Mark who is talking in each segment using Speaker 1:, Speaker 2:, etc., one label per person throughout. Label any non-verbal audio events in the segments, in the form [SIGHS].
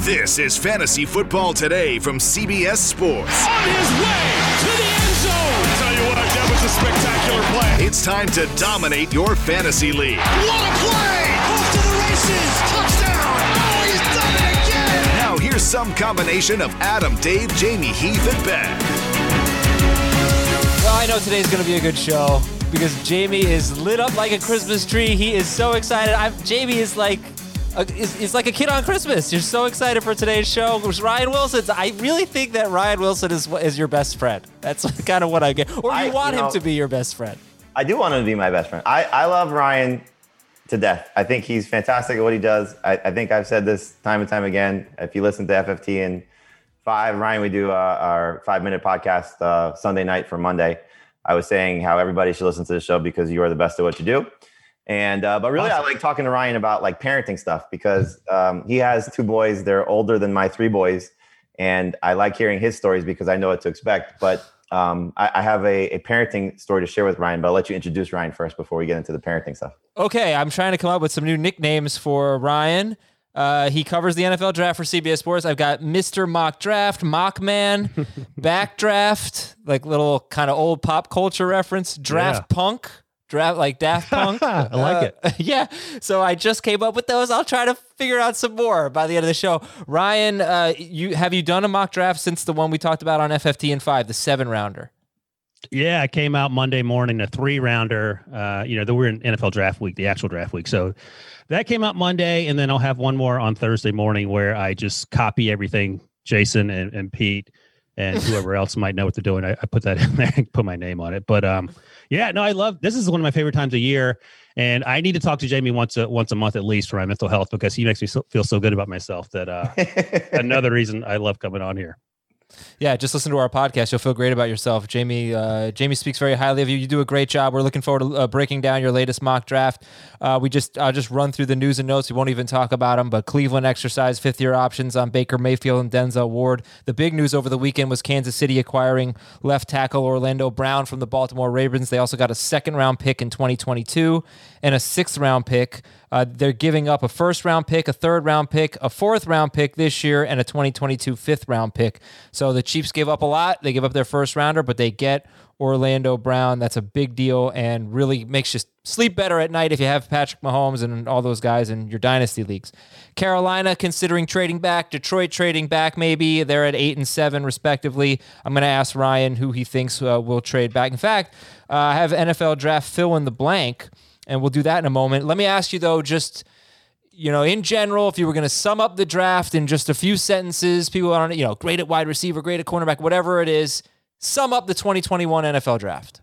Speaker 1: This is Fantasy Football Today from CBS Sports.
Speaker 2: On his way to the end zone.
Speaker 3: I tell you what, that was a spectacular play.
Speaker 1: It's time to dominate your fantasy league.
Speaker 2: What a play! Off to the races. Touchdown. Oh, he's done it again.
Speaker 1: Now here's some combination of Adam, Dave, Jamie, Heath, and Ben.
Speaker 4: Well, I know today's going to be a good show because Jamie is lit up like a Christmas tree. He is so excited. I'm, Jamie is like a, is, is like a kid on Christmas. You're so excited for today's show. It was Ryan Wilson's. I really think that Ryan Wilson is is your best friend. That's [LAUGHS] kind of what I get. Or you
Speaker 5: I-
Speaker 4: want
Speaker 5: you
Speaker 4: him
Speaker 5: know-
Speaker 4: to be your best friend.
Speaker 5: I do want him to be my best friend. I, I love Ryan to death. I think he's fantastic at what he does. I, I think I've said this time and time again. If you listen to FFT and five, Ryan, we do uh, our five minute podcast uh, Sunday night for Monday. I was saying how everybody should listen to the show because you are the best at what you do. And uh, but really, I like talking to Ryan about like parenting stuff because um, he has two boys. They're older than my three boys, and I like hearing his stories because I know what to expect. But um, I, I have a, a parenting story to share with Ryan. But I'll let you introduce Ryan first before we get into the parenting stuff.
Speaker 4: Okay, I'm trying to come up with some new nicknames for Ryan. Uh, he covers the NFL draft for CBS Sports. I've got Mr. Mock Draft, Mock Man, [LAUGHS] Backdraft, like little kind of old pop culture reference, Draft Punk, draft like Daft [LAUGHS] Punk.
Speaker 6: I like
Speaker 4: Uh, [LAUGHS] yeah. So I just came up with those. I'll try to figure out some more by the end of the show. Ryan, uh, you have you done a mock draft since the one we talked about on FFT and five, the seven rounder?
Speaker 6: Yeah, I came out Monday morning, a three rounder. Uh, you know, that we're in NFL draft week, the actual draft week. So that came out Monday, and then I'll have one more on Thursday morning where I just copy everything Jason and, and Pete and whoever [LAUGHS] else might know what they're doing. I, I put that in there and put my name on it. But um, yeah, no, I love this is one of my favorite times of year. And I need to talk to Jamie once a once a month at least for my mental health because he makes me so, feel so good about myself that uh, [LAUGHS] another reason I love coming on here.
Speaker 4: Yeah, just listen to our podcast. You'll feel great about yourself. Jamie, uh, Jamie speaks very highly of you. You do a great job. We're looking forward to uh, breaking down your latest mock draft. Uh, we just I'll just run through the news and notes. We won't even talk about them. But Cleveland exercised fifth year options on Baker Mayfield and Denzel Ward. The big news over the weekend was Kansas City acquiring left tackle Orlando Brown from the Baltimore Ravens. They also got a second round pick in 2022 and a sixth round pick. Uh, they're giving up a first round pick, a third round pick, a fourth round pick this year, and a 2022 fifth round pick. So the Chiefs give up a lot. They give up their first rounder, but they get Orlando Brown. That's a big deal and really makes you sleep better at night if you have Patrick Mahomes and all those guys in your dynasty leagues. Carolina considering trading back, Detroit trading back maybe. They're at 8 and 7 respectively. I'm going to ask Ryan who he thinks uh, will trade back. In fact, uh, I have NFL draft fill in the blank and we'll do that in a moment. Let me ask you though just you know, in general, if you were going to sum up the draft in just a few sentences, people on you know, great at wide receiver, great at cornerback, whatever it is, sum up the 2021 NFL draft.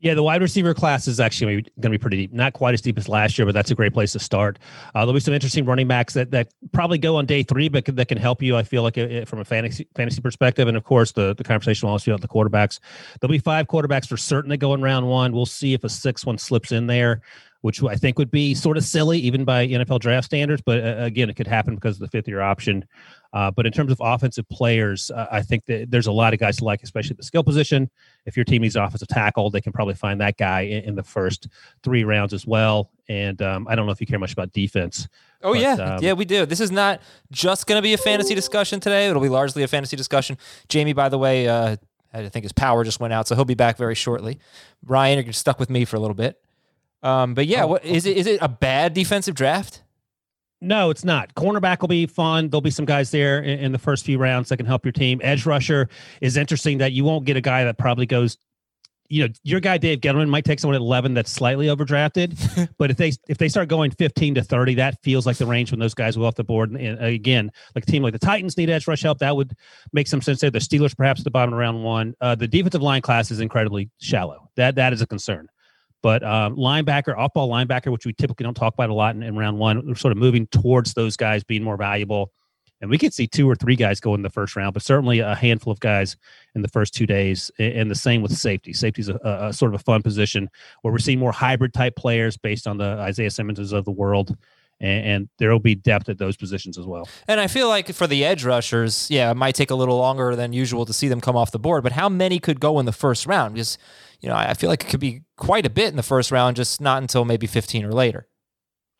Speaker 6: Yeah, the wide receiver class is actually going to be pretty deep. Not quite as deep as last year, but that's a great place to start. Uh, there'll be some interesting running backs that, that probably go on day three, but that can help you. I feel like uh, from a fantasy fantasy perspective, and of course the the conversation will also be about the quarterbacks. There'll be five quarterbacks for certain that go in round one. We'll see if a sixth one slips in there, which I think would be sort of silly even by NFL draft standards. But uh, again, it could happen because of the fifth year option. Uh, but in terms of offensive players, uh, I think that there's a lot of guys to like, especially at the skill position. If your team needs an offensive tackle, they can probably find that guy in, in the first three rounds as well. And um, I don't know if you care much about defense.
Speaker 4: Oh
Speaker 6: But,
Speaker 4: yeah,
Speaker 6: um,
Speaker 4: yeah, we do. This is not just going to be a fantasy discussion today. It'll be largely a fantasy discussion. Jamie, by the way, uh, I think his power just went out, so he'll be back very shortly. Ryan, you're stuck with me for a little bit. Um, but
Speaker 6: Oh,
Speaker 4: yeah, what is it? Is it a bad defensive draft?
Speaker 6: No, it's not. Cornerback will be fun. There'll be some guys there in, in the first few rounds that can help your team. Edge rusher is interesting that you won't get a guy that probably goes. You know, your guy Dave Gettleman might take someone at eleven that's slightly overdrafted, [LAUGHS] but if they if they start going fifteen to thirty, that feels like the range when those guys go off the board. And, and again, like a team like the Titans need edge rush help, that would make some sense there. The Steelers perhaps at the bottom of round one. Uh, the defensive line class is incredibly shallow. That that is a concern. But um, linebacker, off ball linebacker, which we typically don't talk about a lot in, in round one, we're sort of moving towards those guys being more valuable. And we could see two or three guys go in the first round, but certainly a handful of guys in the first two days. And the same with safety. Safety is a, a, sort of a fun position where we're seeing more hybrid type players based on the Isaiah Simmonses of the world and, and there will be depth at those positions as well.
Speaker 4: And I feel like for the edge rushers, yeah, it might take a little longer than usual to see them come off the board. But how many could go in the first round? Because you know, I feel like it could be quite a bit in the first round, just not until maybe 15 or later.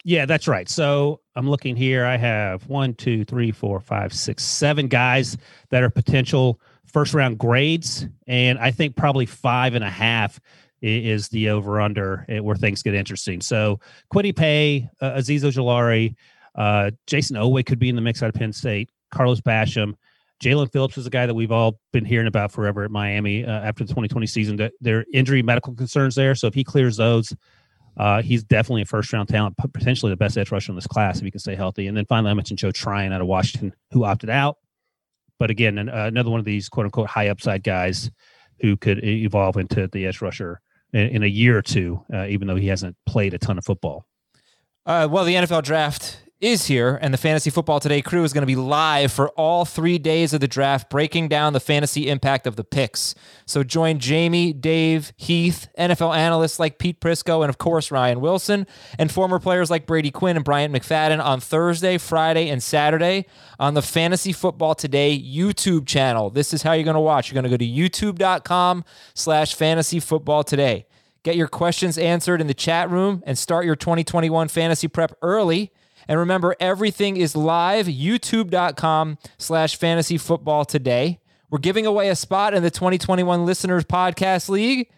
Speaker 6: Yeah, that's right. So I'm looking here. I have one, two, three, four, five, six, seven guys that are potential first round grades. And I think probably five and a half is the over under eh, where things get interesting. So Kwity Paye, uh, Azeez Ojulari, uh, Jayson Oweh could be in the mix out of Penn State, Carlos Basham. Jaelan Phillips is a guy that we've all been hearing about forever at Miami uh, after the 2020 season. That there are injury medical concerns there, so if he clears those, uh, he's definitely a first round talent, potentially the best edge rusher in this class if he can stay healthy. And then finally, I mentioned Joe Tryon out of Washington, who opted out. But again, uh, another one of these quote unquote high upside guys who could evolve into the edge rusher in, in a year or two, uh, even though he hasn't played a ton of football.
Speaker 4: Uh, well, the NFL draft is here, and the Fantasy Football Today crew is going to be live for all three days of the draft, breaking down the fantasy impact of the picks. So join Jamie, Dave, Heath, NFL analysts like Pete Prisco, and of course Ryan Wilson, and former players like Brady Quinn and Bryant McFadden on Thursday, Friday, and Saturday on the Fantasy Football Today YouTube channel. This is how you're going to watch. You're going to go to youtube.com slash fantasy football today. Get your questions answered in the chat room and start your 2021 fantasy prep early and remember, everything is live, youtube.com slash fantasy football today. We're giving away a spot in the 2021 Listeners Podcast League.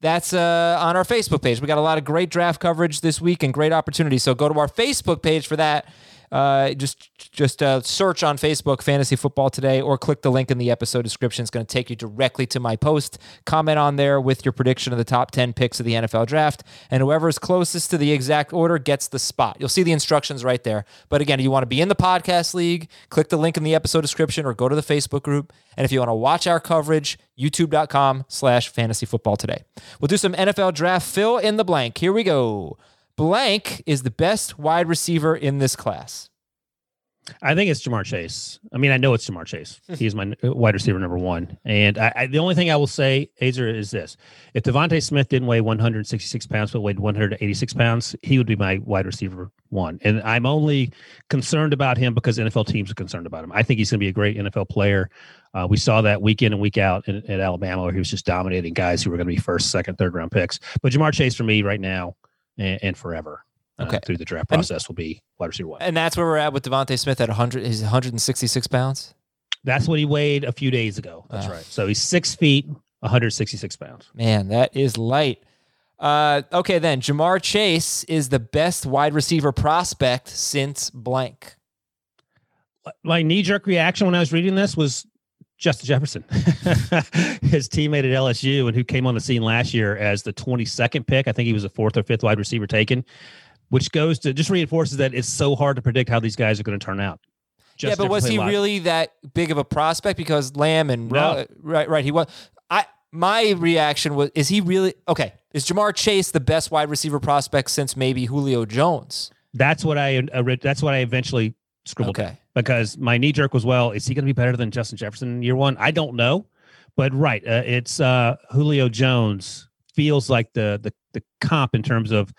Speaker 4: That's uh, on our Facebook page. We got a lot of great draft coverage this week and great opportunities. So go to our Facebook page for that uh, just just uh, search on Facebook Fantasy Football Today or click the link in the episode description. It's going to take you directly to my post. Comment on there with your prediction of the top 10 picks of the NFL draft. And whoever is closest to the exact order gets the spot. You'll see the instructions right there. But again, if you want to be in the podcast league, click the link in the episode description or go to the Facebook group. And if you want to watch our coverage, youtube.com slash fantasy football today. We'll do some NFL draft fill in the blank. Here we go blank is the best wide receiver in this class?
Speaker 6: I think it's Ja'Marr Chase. I mean, I know it's Ja'Marr Chase. [LAUGHS] He's my wide receiver number one. And I, I, the only thing I will say, Azer, is this: if DeVonta Smith didn't weigh 166 pounds but weighed 186 pounds, he would be my wide receiver one. And I'm only concerned about him because NFL teams are concerned about him. I think he's going to be a great NFL player. Uh, we saw that week in and week out in, at Alabama, where he was just dominating guys who were going to be first, second, third round picks. But Ja'Marr Chase for me right now and, and forever. Uh, okay. through the draft process and, will be wide receiver one.
Speaker 4: And that's where we're at with DeVonta Smith at 100. He's 166 pounds.
Speaker 6: That's what he weighed a few days ago. That's right. So he's six feet, 166 pounds.
Speaker 4: Man, that is light. Uh, okay, then Ja'Marr Chase is the best wide receiver prospect since blank.
Speaker 6: My knee jerk reaction when I was reading this was Justin Jefferson, [LAUGHS] his teammate at LSU, and who came on the scene last year as the 22nd pick. I think he was a fourth or fifth wide receiver taken, which goes to just reinforces that it's so hard to predict how these guys are going to turn out.
Speaker 4: Just yeah, but was he really that big of a prospect? Because Lamb and no. right, right, he was. I my reaction was: Is he really okay? Is Ja'Marr Chase the best wide receiver prospect since maybe Julio Jones?
Speaker 6: That's what I. Uh, that's what I eventually scribbled. Okay because my knee jerk was, well, is he going to be better than Justin Jefferson in year one? I don't know, but right, uh, it's uh, Julio Jones feels like the the the comp in terms of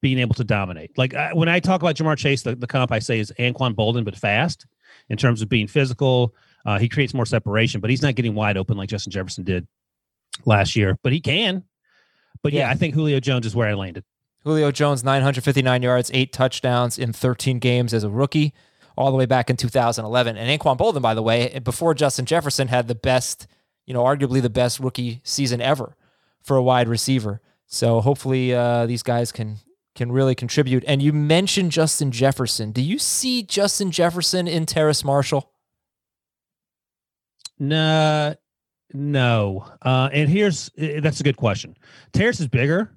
Speaker 6: being able to dominate. Like uh, when I talk about Ja'Marr Chase, the, the comp I say is Anquan Boldin, but fast in terms of being physical. Uh, he creates more separation, but he's not getting wide open like Justin Jefferson did last year. But he can. But yeah, yeah I think Julio Jones is where I landed.
Speaker 4: Julio Jones, 959 yards, eight touchdowns in 13 games as a rookie all the way back in 2011. And Anquan Boldin, by the way, before Justin Jefferson had the best, you know, arguably the best rookie season ever for a wide receiver. So hopefully uh, these guys can can really contribute. And you mentioned Justin Jefferson. Do you see Justin Jefferson in Terrace Marshall?
Speaker 6: No, no. Uh, and here's that's a good question. Terrace is bigger,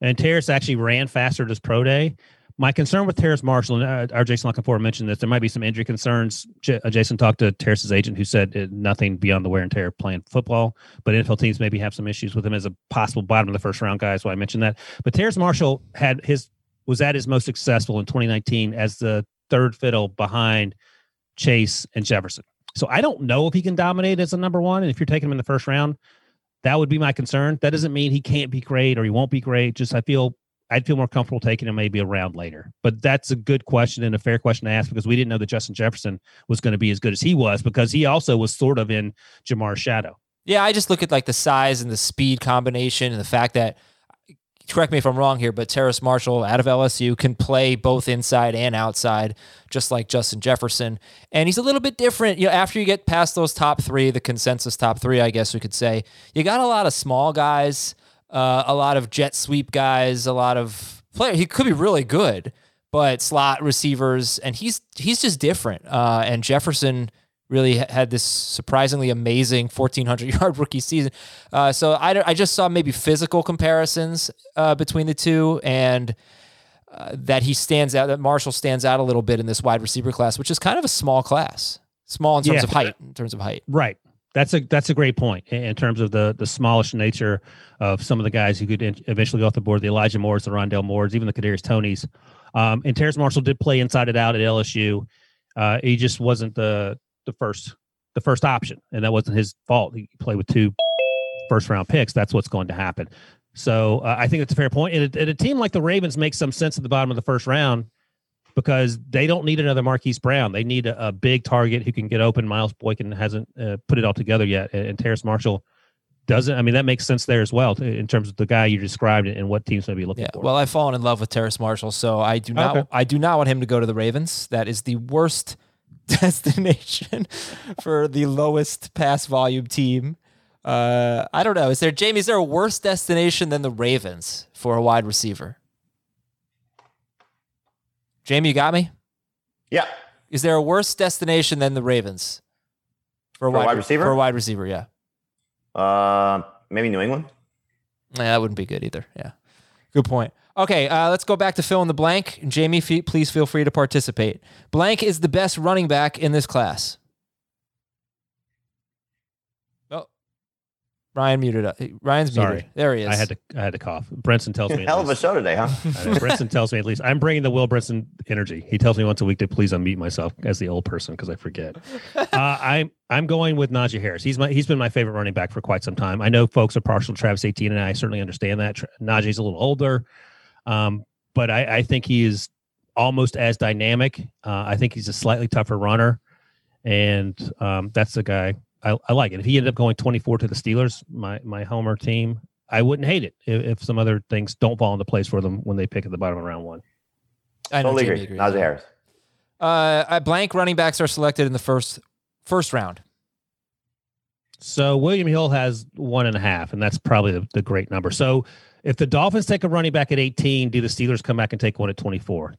Speaker 6: and Terrace actually ran faster at his pro day. My concern with Terrace Marshall, and uh, our Jason La Canfora mentioned this, there might be some injury concerns. J- uh, Jason talked to Terrace's agent who said uh, nothing beyond the wear and tear playing football, but NFL teams maybe have some issues with him as a possible bottom of the first round guy. So I mentioned that. But Terrace Marshall had his was at his most successful in 2019 as the third fiddle behind Chase, and Jefferson. So I don't know if he can dominate as a number one. And if you're taking him in the first round, that would be my concern. That doesn't mean he can't be great or he won't be great. Just I feel I'd feel more comfortable taking him maybe a round later. But that's a good question and a fair question to ask because we didn't know that Justin Jefferson was going to be as good as he was because he also was sort of in Ja'Marr's shadow.
Speaker 4: Yeah, I just look at like the size and the speed combination and the fact that correct me if I'm wrong here, but Terrace Marshall out of LSU can play both inside and outside, just like Justin Jefferson. And he's a little bit different. You know, after you get past those top three, the consensus top three, I guess we could say, you got a lot of small guys, uh, a lot of jet sweep guys, a lot of player. He could be really good, but slot receivers, and he's he's just different. Uh, and Jefferson really had this surprisingly amazing 1400 [LAUGHS] yard rookie season. Uh, so I, I just saw maybe physical comparisons uh, between the two and uh, that he stands out, that Marshall stands out a little bit in this wide receiver class, which is kind of a small class, small in terms
Speaker 6: Yeah.
Speaker 4: of height, in terms of height.
Speaker 6: Right. That's a that's a great point in- terms of the the smallish nature of some of the guys who could eventually go off the board. The Elijah Moores, the Rondell Moores, even the Kadarius Tonys. Um, and Terrence Marshall did play inside and out at LSU. Uh, he just wasn't the the first the first option, and that wasn't his fault. He played with two first round picks. That's what's going to happen. So uh, I think that's a fair point. And, a- and a team like the Ravens makes some sense at the bottom of the first round because they don't need another Marquise Brown. They need a, a big target who can get open. Miles Boykin hasn't uh, put it all together yet, and, and Terrace Marshall doesn't. I mean, that makes sense there as well t- in terms of the guy you described and what teams may be looking
Speaker 4: Yeah.
Speaker 6: for.
Speaker 4: Well, I've fallen in love with Terrace Marshall, so I do not.
Speaker 6: Okay.
Speaker 4: I do not want him to go to the Ravens. That is the worst [LAUGHS] destination for the lowest pass volume team. Uh, I don't know. Is there Jamie? Is there a worse destination than the Ravens for a wide receiver? Jamie, you got me.
Speaker 5: Yeah.
Speaker 4: Is there a worse destination than the Ravens for a
Speaker 5: For a wide receiver?
Speaker 4: For a wide receiver, yeah.
Speaker 5: Uh, maybe New England.
Speaker 4: Yeah, that wouldn't be good either. Yeah. Good point. Okay, uh, let's go back to fill in the blank. Jamie, fe- please feel free to participate. Blank is the best running back in this class. Oh, Ryan muted up. Ryan's
Speaker 6: Sorry.
Speaker 4: muted. There he is.
Speaker 6: I had to I had to cough. Brinson tells [LAUGHS] me.
Speaker 5: Hell of a show today, huh? [LAUGHS]
Speaker 6: I. Brinson tells me at least I'm bringing the Will Brinson energy. He tells me once a week to please unmute myself as the old person because I forget. [LAUGHS] uh, I'm I'm going with Najee Harris. He's my he's been my favorite running back for quite some time. I know folks are partial to Travis Etienne, and I certainly understand that. Tra- Najee's a little older, um, but I, I think he is almost as dynamic. Uh, I think he's a slightly tougher runner, and um, that's the guy I, I like it. If he ended up going 24 to the Steelers, my my Homer team, I wouldn't hate it if, if some other things don't fall into place for them when they pick at the bottom of round one.
Speaker 4: I know
Speaker 5: Totally
Speaker 4: Jamie
Speaker 5: agree.
Speaker 4: agrees.
Speaker 5: Najee Harris.
Speaker 4: Uh, uh, blank running backs are selected in the first first round.
Speaker 6: So William Hill has one and a half, and that's probably the, the great number. So if the Dolphins take a running back at 18, do the Steelers come back and take one at 24?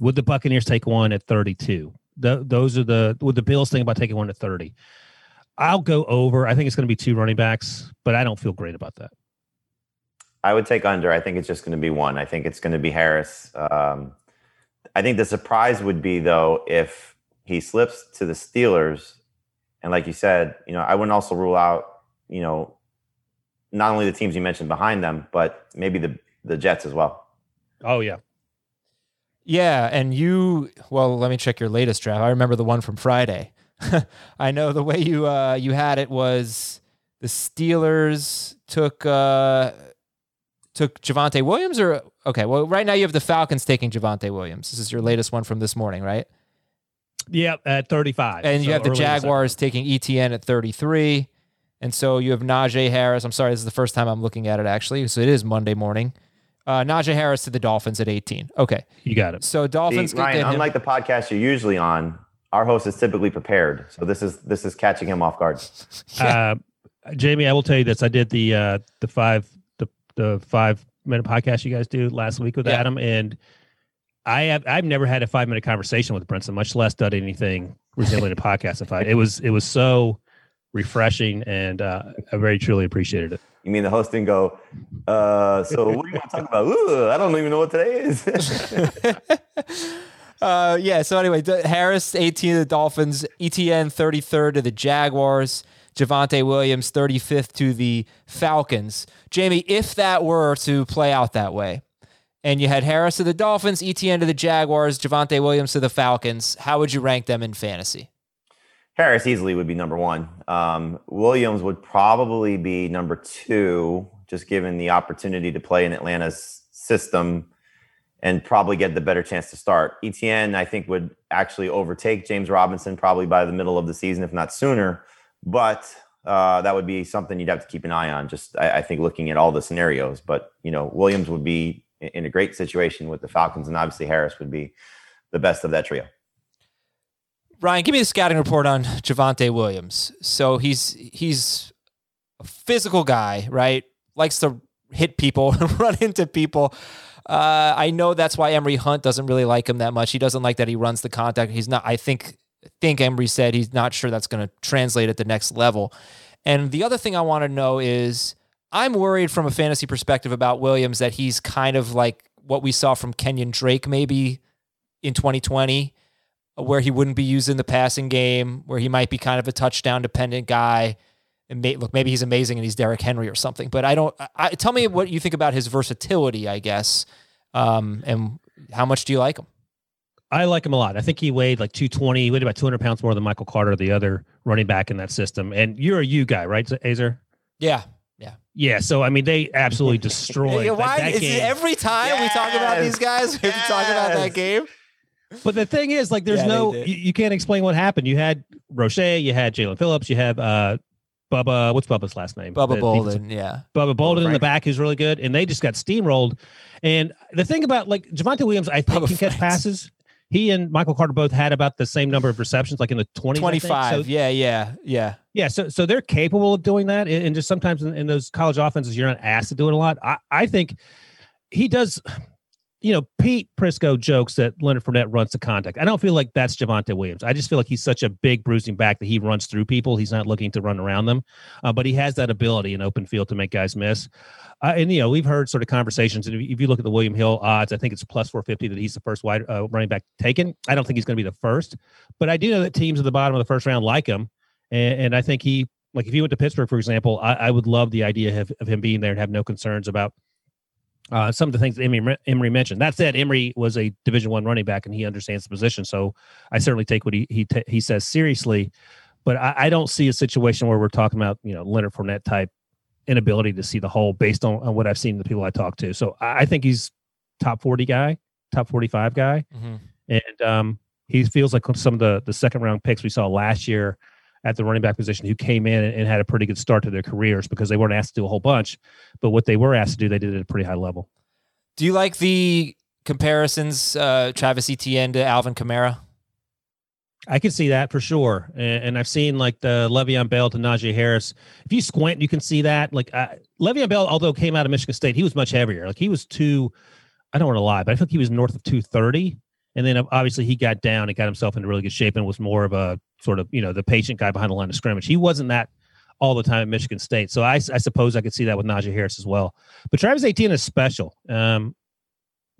Speaker 6: Would the Buccaneers take one at 32? The, those are the would the Bills think about taking one at 30? I'll go over. I think it's going to be two running backs, but I don't feel great about that.
Speaker 5: I would take under. I think it's just going to be one. I think it's going to be Harris. Um, I think the surprise would be though if he slips to the Steelers, and like you said, you know, I wouldn't also rule out, you know, not only the teams you mentioned behind them, but maybe the the Jets as well.
Speaker 6: Oh yeah,
Speaker 4: Yeah, and you well, let me check your latest draft. I remember the one from Friday. [LAUGHS] I know the way you uh you had it was the Steelers took uh took Javonte Williams or okay, well right now you have the Falcons taking Javonte Williams. This is your latest one from this morning, right?
Speaker 6: yeah, at 35.
Speaker 4: And you have the
Speaker 6: early in second.
Speaker 4: Jaguars taking ETN at 33. And so you have Najee Harris. I'm sorry, this is the first time I'm looking at it actually. So it is Monday morning. Uh, Najee Harris to the Dolphins at 18. Okay.
Speaker 6: You got it.
Speaker 4: So
Speaker 5: See,
Speaker 4: Dolphins get
Speaker 5: Ryan,
Speaker 4: him.
Speaker 5: unlike the podcast you're usually on, our host is typically prepared. So this is this is catching him off guard.
Speaker 6: Uh, Jamie, I will tell you this. I did the uh, the five the the five minute podcast you guys do last week with
Speaker 4: Yeah.
Speaker 6: Adam, and I have I've never had a five minute conversation with Brinson, much less done anything [LAUGHS] resembling a podcast. If I it was it was so refreshing, and uh, I very truly appreciated it.
Speaker 5: You mean the host didn't go, uh, so what do you want to talk about? [LAUGHS] Ooh, I don't even know what today is. [LAUGHS]
Speaker 4: Uh, yeah. So anyway, Harris 18 to the Dolphins, ETN 33rd to the Jaguars, Javonte Williams 35th to the Falcons. Jamie, if that were to play out that way, and you had Harris to the Dolphins, ETN to the Jaguars, Javonte Williams to the Falcons, how would you rank them in fantasy?
Speaker 5: Harris easily would be number one. Um, Williams would probably be number two, just given the opportunity to play in Atlanta's system and probably get the better chance to start. ETN, I think, would actually overtake James Robinson probably by the middle of the season, if not sooner. But uh, that would be something you'd have to keep an eye on. Just I, I, think looking at all the scenarios. But you know, Williams would be in a great situation with the Falcons, and obviously Harris would be the best of that trio.
Speaker 4: Ryan, give me the scouting report on Javonte Williams. So he's he's a physical guy, right? Likes to hit people, [LAUGHS] run into people. Uh, I know that's why Emory Hunt doesn't really like him that much. He doesn't like that he runs the contact. He's not. I think think Emory said he's not sure that's going to translate at the next level. And the other thing I want to know is I'm worried from a fantasy perspective about Williams that he's kind of like what we saw from Kenyan Drake maybe in 2020, where he wouldn't be used in the passing game, where he might be kind of a touchdown dependent guy. And may, look, maybe he's amazing and he's Derrick Henry or something. But I don't. I, tell me what you think about his versatility, I guess, um, and how much do you like him?
Speaker 6: I like him a lot. I think he weighed like 220. He weighed about 200 pounds more than Michael Carter, the other running back in that system. And you're a you guy, right, Aizer?
Speaker 4: Yeah. Yeah.
Speaker 6: Yeah. So, I mean, they absolutely [LAUGHS] destroyed
Speaker 4: yeah, why, that, that game. every time yes. we talk about these guys, we yes. talk about that game.
Speaker 6: But the thing is, like, there's yeah, no, you, you, can't explain what happened. You had Roche, you had Jaelan Phillips, you have uh, Bubba, what's Bubba's last name?
Speaker 4: Bubba the, Bolden, yeah.
Speaker 6: Bubba Bolden in the back who's really good. And they just got steamrolled. And the thing about like Javonte Williams, I think Bubba can catch passes he and Michael Carter both had about the same number of receptions, like in the 20s.
Speaker 4: 25. So, yeah, yeah, yeah.
Speaker 6: Yeah. So so they're capable of doing that. And just sometimes in, in those college offenses, you're not asked to do it a lot. I, I think he does you know, Pete Prisco jokes that Leonard Fournette runs to contact. I don't feel like that's Javonte Williams. I just feel like he's such a big bruising back that he runs through people. He's not looking to run around them, uh, but he has that ability in open field to make guys miss. Uh, and you know, we've heard sort of conversations, and if you look at the William Hill odds, I think it's plus four fifty that he's the first wide uh, running back taken. I don't think he's going to be the first, but I do know that teams at the bottom of the first round like him, and, and I think he, like, if he went to Pittsburgh, for example, I, I would love the idea of, of him being there and have no concerns about uh, some of the things that Emory, Emory mentioned. That said, Emory was a Division One running back, and he understands the position. So I certainly take what he he t- he says seriously. But I, I, don't see a situation where we're talking about you know Leonard Fournette type inability to see the whole based on, on what I've seen the people I talk to. So I, I think he's top forty guy, top forty five guy, mm-hmm. and um, he feels like some of the the second round picks we saw last year at the running back position who came in and, had a pretty good start to their careers because they weren't asked to do a whole bunch, but what they were asked to do, they did at a pretty high level.
Speaker 4: Do you like the comparisons, uh, Travis Etienne to Alvin Kamara?
Speaker 6: I can see that for sure, and, and, I've seen like the Le'Veon Bell to Najee Harris. If you squint, you can see that. Like uh, Le'Veon Bell, although came out of Michigan State, he was much heavier. Like he was two. I don't want to lie, but I think he was north of two thirty. And then obviously he got down and got himself into really good shape and was more of a sort of, you know, the patient guy behind the line of scrimmage. He wasn't that all the time at Michigan State. So I, I suppose I could see that with Najee Harris as well. But Travis Etienne is special. Um,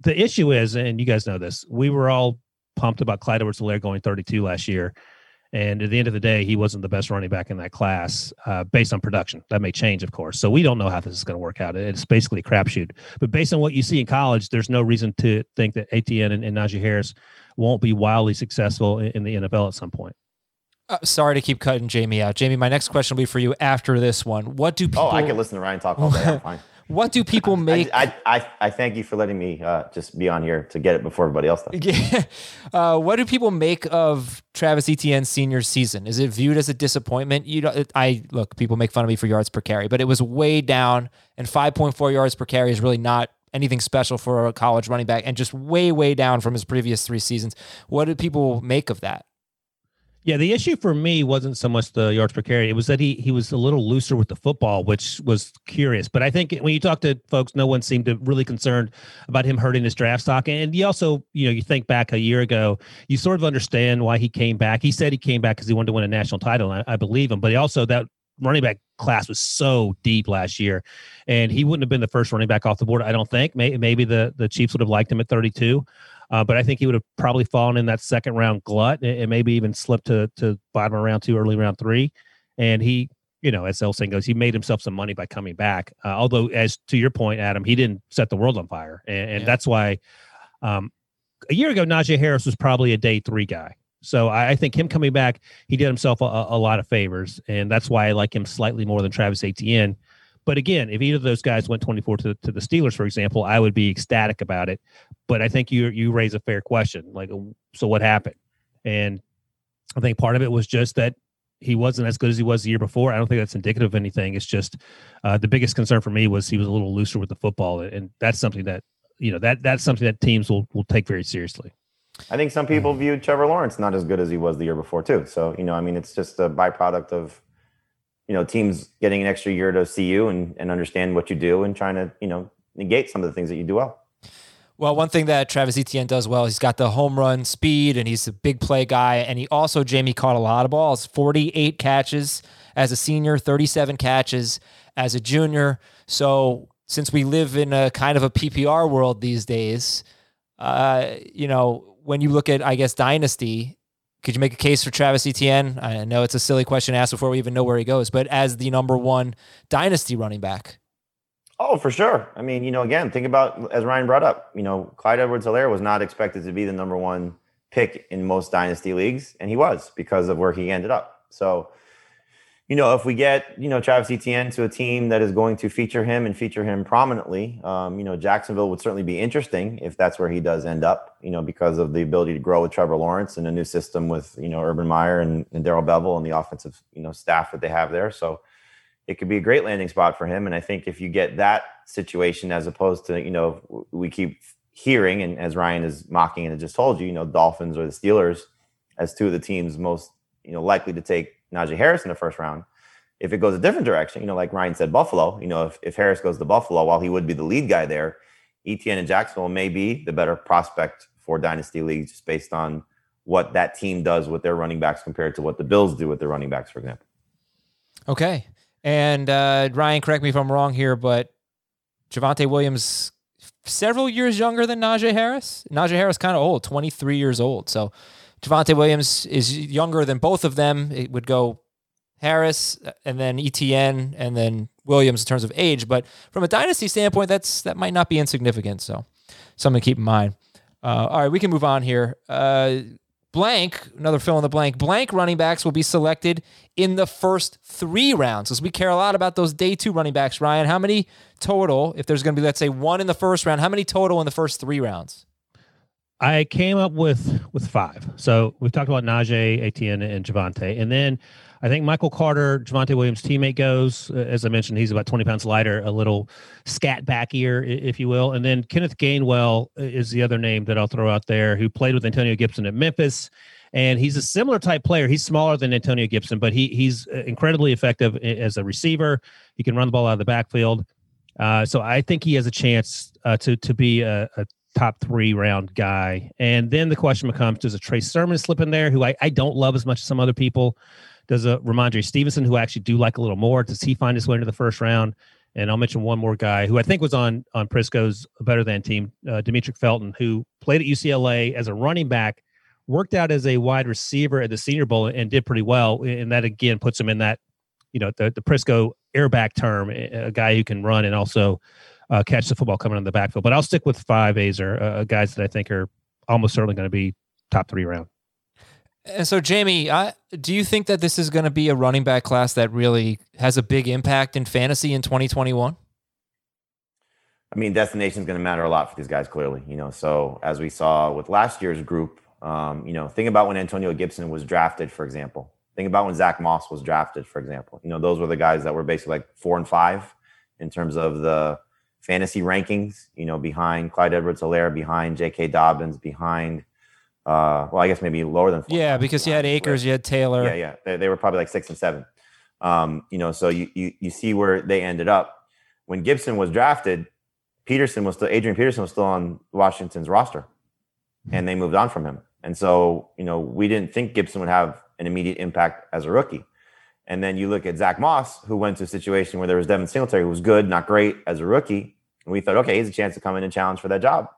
Speaker 6: the issue is, and you guys know this, we were all pumped about Clyde Edwards-Helaire going 32 last year. And at the end of the day, he wasn't the best running back in that class uh, based on production. That may change, of course. So we don't know how this is going to work out. It's basically a crapshoot. But based on what you see in college, there's no reason to think that Etienne and, and Najee Harris won't be wildly successful in, in the NFL at some point.
Speaker 4: Uh, sorry to keep cutting Jamie out. Jamie, my next question will be for you after this one. What do people? Oh,
Speaker 5: I can listen to Ryan talk all day. I'm [LAUGHS] fine.
Speaker 4: What do people make?
Speaker 5: I, I, I, thank you for letting me uh, just be on here to get it before everybody else. [LAUGHS]
Speaker 4: Yeah. Uh, what do people make of Travis Etienne's senior season? Is it viewed as a disappointment? You know, I look, people make fun of me for yards per carry, but it was way down, and 5.4 yards per carry is really not anything special for a college running back, and just way, way down from his previous three seasons. What do people make of that?
Speaker 6: Yeah, the issue for me wasn't so much the yards per carry. It was that he he was a little looser with the football, which was curious. But I think when you talk to folks, no one seemed to really concerned about him hurting his draft stock. And you also, you know, you think back a year ago, you sort of understand why he came back. He said he came back because he wanted to win a national title, and I, I believe him. But he also that running back class was so deep last year, and he wouldn't have been the first running back off the board. I don't think. Maybe, the the Chiefs would have liked him at 32. Uh, but I think he would have probably fallen in that second round glut and, maybe even slipped to to bottom of round two, early round three. And he you know, as El saying goes, he made himself some money by coming back. Uh, although, as to your point, Adam, he didn't set the world on fire, and, and yeah. that's why. Um, a year ago, Najee Harris was probably a day three guy. So I, I think him coming back, he did himself a, a, lot of favors, and that's why I like him slightly more than Travis Etienne. But again, if either of those guys went 24 to, to the Steelers, for example, I would be ecstatic about it. But I think you you raise a fair question, like, so what happened? And I think part of it was just that he wasn't as good as he was the year before. I don't think that's indicative of anything. It's just uh, the biggest concern for me was he was a little looser with the football, and that's something that you know that that's something that teams will will take very seriously.
Speaker 5: I think some people viewed Trevor Lawrence not as good as he was the year before too. So you know, I mean, it's just a byproduct of you know teams getting an extra year to see you and, and understand what you do and trying to you know negate some of the things that you do well.
Speaker 4: Well, one thing that Travis Etienne does well, he's got the home run speed and he's a big play guy. And he also, Jamie, caught a lot of balls 48 catches as a senior, 37 catches as a junior. So, since we live in a kind of a PPR world these days, uh, you know, when you look at, I guess, Dynasty, could you make a case for Travis Etienne? I know it's a silly question to ask before we even know where he goes, but as the number one Dynasty running back.
Speaker 5: Oh, for sure. I mean, you know, again, think about as Ryan brought up, you know, Clyde Edwards Helaire was not expected to be the number one pick in most dynasty leagues, and he was because of where he ended up. So, you know, if we get, you know, Travis Etienne to a team that is going to feature him and feature him prominently, um, you know, Jacksonville would certainly be interesting if that's where he does end up, you know, because of the ability to grow with Trevor Lawrence and a new system with, you know, Urban Meyer and, and Darrell Bevell and the offensive, you know, staff that they have there. So, it could be a great landing spot for him. And I think if you get that situation, as opposed to, you know, we keep hearing, and as Ryan is mocking and just told you, you know, Dolphins or the Steelers as two of the teams most, you know, likely to take Najee Harris in the first round. If it goes a different direction, you know, like Ryan said, Buffalo, you know, if, if Harris goes to Buffalo, while he would be the lead guy there, ETN and Jacksonville may be the better prospect for dynasty leagues just based on what that team does with their running backs compared to what the Bills do with their running backs, for example.
Speaker 4: Okay. And uh, Ryan, correct me if I'm wrong here, but Javonte Williams several years younger than Najee Harris. Najee Harris kind of old, 23 years old. So Javonte Williams is younger than both of them. It would go Harris and then ETN and then Williams in terms of age. But from a dynasty standpoint, that's that might not be insignificant. So something to keep in mind. Uh, all right, we can move on here. Uh, blank, another fill in the blank, blank running backs will be selected in the first three rounds. Because we care a lot about those day two running backs, Ryan. How many total, if there's going to be, let's say, one in the first round, how many total in the first three rounds?
Speaker 6: I came up with with five. So we've talked about Najee, Etienne, and Javonte. And then I think Michael Carter, Javonte Williams' teammate, goes. Uh, as I mentioned, he's about 20 pounds lighter, a little scat backier, if you will. And then Kenneth Gainwell uh, is the other name that I'll throw out there, who played with Antonio Gibson at Memphis. And he's a similar type player. He's smaller than Antonio Gibson, but he he's uh, incredibly effective as a receiver. He can run the ball out of the backfield. Uh, so I think he has a chance uh, to to be a, a top three round guy. And then the question becomes: Does a Trey Sermon slip in there, who I, I don't love as much as some other people? Does a Rhamondre Stevenson, who I actually do like a little more, does he find his way into the first round? And I'll mention one more guy who I think was on on Prisco's better than team, uh, Demetric Felton, who played at UCLA as a running back, worked out as a wide receiver at the Senior Bowl and did pretty well. And that again puts him in that, you know, the the Prisco airback term, a guy who can run and also uh, catch the football coming on the backfield. But I'll stick with five Azer, uh, guys that I think are almost certainly going to be top three round.
Speaker 4: And so, Jamie, I, do you think that this is going to be a running back class that really has a big impact in fantasy in 2021?
Speaker 5: I mean, destination is going to matter a lot for these guys, clearly. You know, so as we saw with last year's group, um, you know, think about when Antonio Gibson was drafted, for example. Think about when Zach Moss was drafted, for example. You know, those were the guys that were basically like four and five in terms of the fantasy rankings. You know, behind Clyde Edwards-Helaire, behind J.K. Dobbins, behind uh, well, I guess maybe lower than.
Speaker 4: Four yeah, because you had Akers, you had Taylor.
Speaker 5: Yeah, yeah, they, they were probably like six and seven. Um, you know, so you, you you see where they ended up when Gibson was drafted. Peterson was still Adrian Peterson was still on Washington's roster, and they moved on from him. And so you know we didn't think Gibson would have an immediate impact as a rookie. And then you look at Zach Moss, who went to a situation where there was Devin Singletary, who was good, not great as a rookie. And we thought, okay, he's a chance to come in and challenge for that job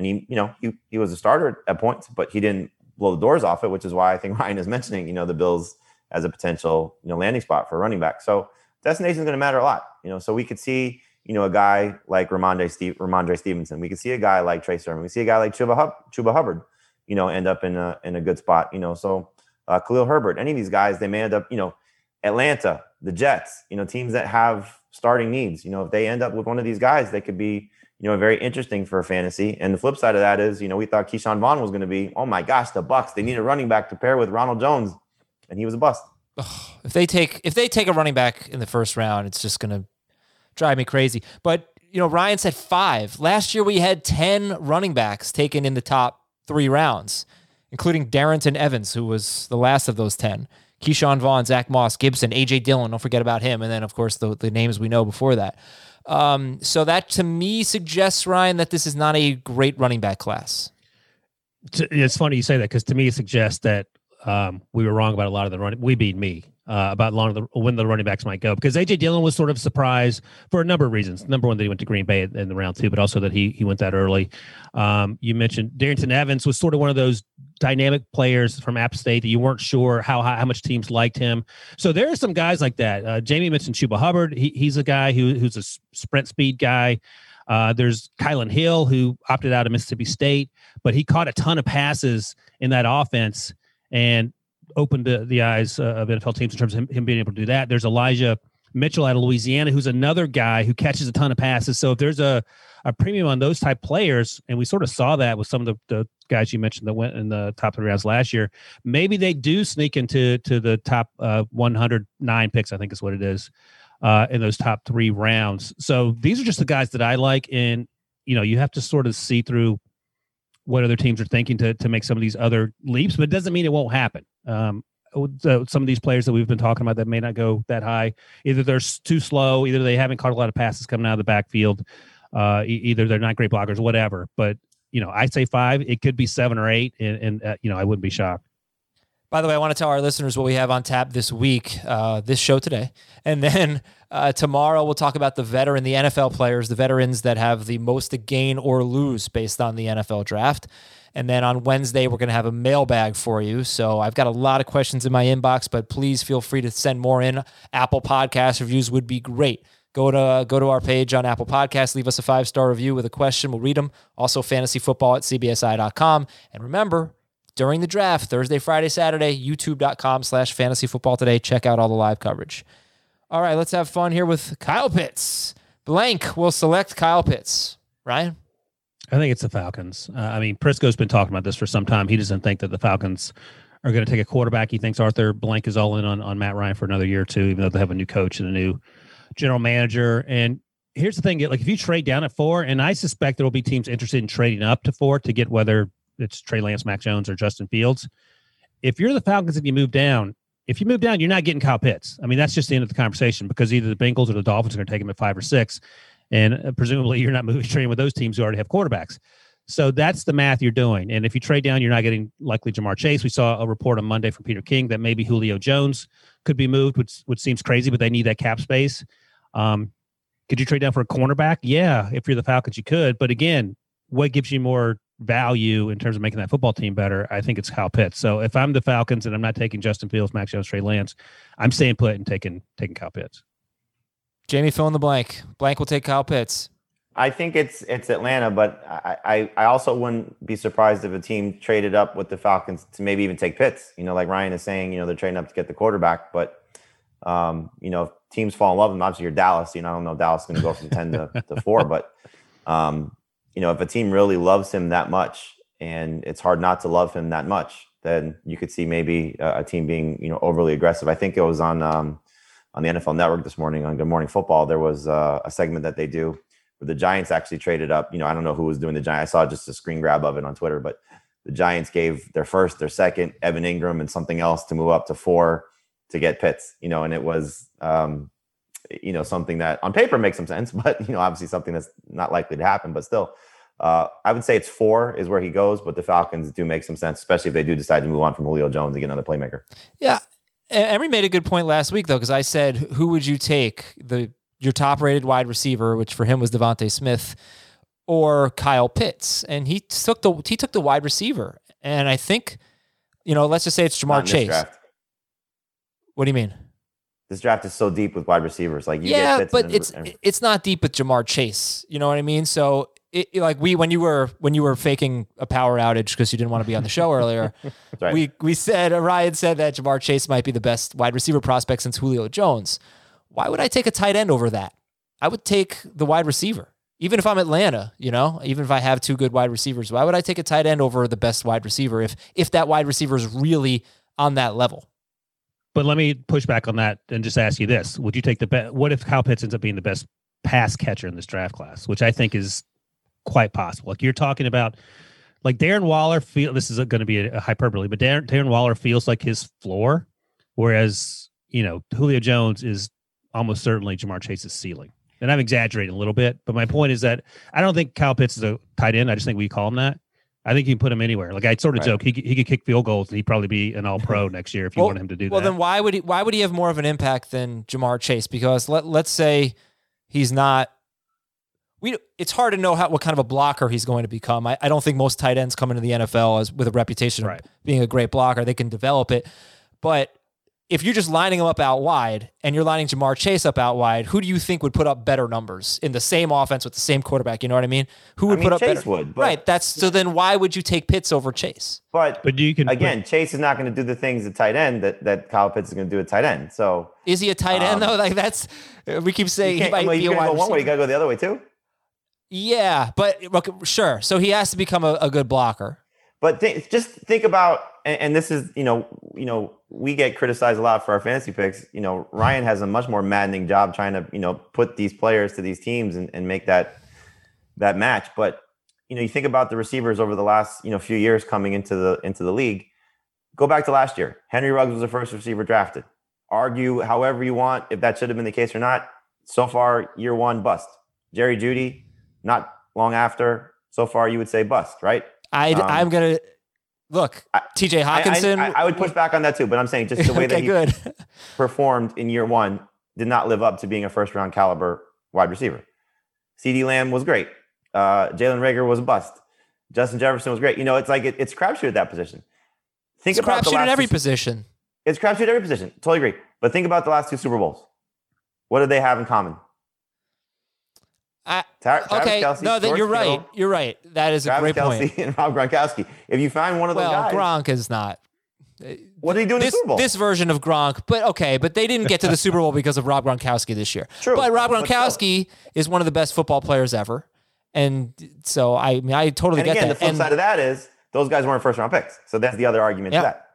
Speaker 5: and he, you know, he he was a starter at points, but he didn't blow the doors off it, which is why I think [LAUGHS] Ryan is mentioning, you know, the Bills as a potential you know landing spot for a running back. So destination is going to matter a lot. You know, so we could see you know a guy like Ramondre, Steve, Rhamondre Stevenson. We could see a guy like Trey Sermon. We see a guy like Chuba, Hub, Chuba Hubbard. You know, end up in a in a good spot. You know, so uh, Khalil Herbert. Any of these guys, they may end up. You know, Atlanta, the Jets. You know, teams that have starting needs. You know, if they end up with one of these guys, they could be you know, very interesting for a fantasy. And the flip side of that is, you know, we thought Ke'Shawn Vaughn was going to be, oh my gosh, the Bucs, they need a running back to pair with Ronald Jones, and he was a bust.
Speaker 4: If they take if they take a running back in the first round, it's just going to drive me crazy. But you know, Ryan said five. Last year we had ten running backs taken in the top three rounds, including Darrynton Evans, who was the last of those ten. Ke'Shawn Vaughn, Zach Moss, Gibson, AJ Dillon. Don't forget about him, and then of course the the names we know before that. Um, so that to me suggests Ryan that this is not a great running back class.
Speaker 6: It's funny you say that because to me it suggests that um, we were wrong about a lot of the running. We beat me uh, about of the when the running backs might go because AJ Dillon was sort of surprised for a number of reasons. Number one, that he went to Green Bay in, the round two, but also that he he went that early. Um, you mentioned Darrynton Evans was sort of one of those dynamic players from App State that you weren't sure how how, how much teams liked him. So there are some guys like that. Uh, Jamie mentioned Chuba Hubbard. He, he's a guy who who's a sprint speed guy. Uh, there's Kylin Hill who opted out of Mississippi State, but he caught a ton of passes in that offense and opened the, the eyes uh, of NFL teams in terms of him, him being able to do that. There's Elijah Mitchell out of Louisiana, who's another guy who catches a ton of passes. So if there's a, a premium on those type players, and we sort of saw that with some of the, the guys you mentioned that went in the top three rounds last year, maybe they do sneak into to the top uh, 109 picks. I think is what it is uh, in those top three rounds. So these are just the guys that I like, and you know you have to sort of see through what other teams are thinking to to make some of these other leaps, but it doesn't mean it won't happen. Um, so some of these players that we've been talking about that may not go that high, either they're too slow, either they haven't caught a lot of passes coming out of the backfield, uh, either they're not great blockers, whatever. But you know, I say five. It could be seven or eight, and, and uh, you know, I wouldn't be shocked.
Speaker 4: By the way, I want to tell our listeners what we have on tap this week, uh, this show today, and then [LAUGHS] uh, tomorrow we'll talk about the veteran, the NFL players, the veterans that have the most to gain or lose based on the NFL draft. And then on Wednesday, we're going to have a mailbag for you. So I've got a lot of questions in my inbox, but please feel free to send more in. Apple Podcast reviews would be great. Go to go to our page on Apple Podcasts, leave us a five star review with a question. We'll read them. Also, fantasyfootball at cbsi.com. And remember, during the draft, Thursday, Friday, Saturday, youtube.com slash fantasyfootball today. Check out all the live coverage. All right, let's have fun here with Kyle Pitts. Blank will select Kyle Pitts. Ryan?
Speaker 6: I think it's the Falcons. Uh, I mean, Prisco's been talking about this for some time. He doesn't think that the Falcons are going to take a quarterback. He thinks Arthur Blank is all in on, on Matt Ryan for another year or two, even though they have a new coach and a new general manager. And here's the thing: like if you trade down at four, and I suspect there will be teams interested in trading up to four to get whether it's Trey Lance, Mac Jones, or Justin Fields. If you're the Falcons and you move down, if you move down, you're not getting Kyle Pitts. I mean, that's just the end of the conversation because either the Bengals or the Dolphins are going to take him at five or six, and uh, presumably you're not [LAUGHS] moving trading with those teams who already have quarterbacks. So that's the math you're doing. And if you trade down, you're not getting likely Ja'Marr Chase. We saw a report on Monday from Peter King that maybe Julio Jones could be moved, which which seems crazy, but they need that cap space. Um, could you trade down for a cornerback? Yeah, if you're the Falcons, you could. But again, what gives you more value in terms of making that football team better? I think it's Kyle Pitts. So if I'm the Falcons and I'm not taking Justin Fields, Max Jones, Trey Lance, I'm staying put and taking taking Kyle Pitts.
Speaker 4: Jamie, fill in the blank. Blank will take Kyle Pitts.
Speaker 5: I think it's it's Atlanta, but I, I, I also wouldn't be surprised if a team traded up with the Falcons to maybe even take Pitts. You know, like Ryan is saying, you know, they're trading up to get the quarterback, but um, you know, teams fall in love with him. Obviously, you're Dallas. You know, I don't know Dallas is going to go from ten to, to four, but um, you know, if a team really loves him that much, and it's hard not to love him that much, then you could see maybe a, team being you know overly aggressive. I think it was on um, on the NFL Network this morning on Good Morning Football. There was uh, a segment that they do where the Giants actually traded up. You know, I don't know who was doing the Giants. I saw just a screen grab of it on Twitter, but the Giants gave their first, their second, Evan Engram, and something else to move up to four to get Pitts. You know, and it was, um, you know, something that on paper makes some sense, [LAUGHS] but you know, obviously something that's not likely to happen. But still, uh, I would say it's four is where he goes, but the Falcons do make some sense, especially if they do decide to move on from Julio Jones and get another playmaker.
Speaker 4: Yeah. Emory made a good point last week though, because I said, who would you take the your top rated wide receiver, which for him was DeVonta Smith, or Kyle Pitts, and he took the he took the wide receiver, and I think, you know, let's just say it's Ja'Marr Chase. What do you mean?
Speaker 5: This draft is so deep with wide receivers. Like you
Speaker 4: yeah,
Speaker 5: get
Speaker 4: but
Speaker 5: and-
Speaker 4: it's
Speaker 5: and-
Speaker 4: it's not deep with Ja'Marr Chase. You know what I mean? So it, it- like we when you were when you were faking a power outage because you didn't want to be on the show earlier, [LAUGHS]
Speaker 5: right.
Speaker 4: we we said Ryan said that Ja'Marr Chase might be the best wide receiver prospect since Julio Jones. Why would I take a tight end over that? I would take the wide receiver. Even if I'm Atlanta, you know, even if I have two good wide receivers, why would I take a tight end over the best wide receiver if if that wide receiver is really on that level?
Speaker 6: But let me push back on that and just ask you this: Would you take the bet? What if Kyle Pitts ends up being the best pass catcher in this draft class, which I think is quite possible? Like you're talking about, like Darren Waller. Feel this is going to be a, hyperbole, but Darren, Darren Waller feels like his floor, whereas you know Julio Jones is almost certainly Ja'Marr Chase's ceiling. And I'm exaggerating a little bit, but my point is that I don't think Kyle Pitts is a tight end. I just think we call him that. I think you can put him anywhere. Like I sort of
Speaker 5: Right.
Speaker 6: joke, he could, he could kick field goals and he'd probably be an All Pro [LAUGHS] next year if you
Speaker 4: Well-
Speaker 6: wanted him to do
Speaker 4: Well,
Speaker 6: that.
Speaker 4: Well, then why would he? Why would he have more of an impact than Ja'Marr Chase? Because let let's say he's not. We it's hard to know how what kind of a blocker he's going to become. I, I don't think most tight ends come into the NFL as with a reputation
Speaker 6: Right.
Speaker 4: of being a great blocker. They can develop it, but if you're just lining them up out wide and you're lining Ja'Marr Chase up out wide, who do you think would put up better numbers in the same offense with the same quarterback? You know what I mean? Who would
Speaker 5: mean,
Speaker 4: put up
Speaker 5: Chase
Speaker 4: better?
Speaker 5: would, but-
Speaker 4: right. That's so. Then why would you take Pitts over Chase?
Speaker 5: but
Speaker 6: but you can put-
Speaker 5: again, Chase is not going to do the things at tight end that that Kyle Pitts is going to do at tight end. So
Speaker 4: Is he a tight end
Speaker 5: Um,
Speaker 4: though? Like that's we keep
Speaker 5: you
Speaker 4: saying he might
Speaker 5: well,
Speaker 4: be
Speaker 5: you're
Speaker 4: a wide
Speaker 5: go one way, you got to go the other way too.
Speaker 4: Yeah, but okay, sure. So he has to become a, a good blocker.
Speaker 5: But think, just think about, and, and this is, you know, you know, we get criticized a lot for our fantasy picks. You know, Ryan has a much more maddening job trying to, you know, put these players to these teams and, and make that that match. But you know, you think about the receivers over the last, you know, few years coming into the into the league. Go back to last year. Henry Ruggs was the first receiver drafted. Argue however you want if that should have been the case or not. So far, year one bust. Jerry Jeudy, not long after. So far, you would say bust, right?
Speaker 4: I
Speaker 5: Um,
Speaker 4: I'm gonna look.
Speaker 5: I-
Speaker 4: T.J.
Speaker 5: I- I-
Speaker 4: Hockenson.
Speaker 5: I, I would push back on that too, but I'm saying just the way [LAUGHS] that he
Speaker 4: good.
Speaker 5: performed in year one did not live up to being a first round caliber wide receiver. CeeDee Lamb was great. Uh, Jalen Reagor was a bust. Justin Jefferson was great. You know, it's like it, it's crapshoot at that position. Think
Speaker 4: It's
Speaker 5: about the
Speaker 4: crapshoot at every
Speaker 5: two-
Speaker 4: position.
Speaker 5: It's crapshoot at every position. Totally agree. But think about the last two Super Bowls. What did they have in common?
Speaker 4: I, okay,
Speaker 5: Kelce,
Speaker 4: no, that you're right.
Speaker 5: Kittle,
Speaker 4: You're right. That is a
Speaker 5: Travis
Speaker 4: great
Speaker 5: Kelce
Speaker 4: point. [LAUGHS]
Speaker 5: and Rob Gronkowski. If you find one of those
Speaker 4: Well,
Speaker 5: guys,
Speaker 4: Gronk is not.
Speaker 5: what did he do in the
Speaker 4: This,
Speaker 5: Super Bowl?
Speaker 4: this version of Gronk, but okay, but they didn't get to the Super Bowl because of Rob Gronkowski this year.
Speaker 5: True,
Speaker 4: but Rob. Gronkowski is one of the best football players ever, and so I mean I totally
Speaker 5: and
Speaker 4: get
Speaker 5: again,
Speaker 4: that.
Speaker 5: the flip
Speaker 4: And-
Speaker 5: side of that is those guys weren't first round picks. So that's the other argument
Speaker 4: Yeah.
Speaker 5: to that.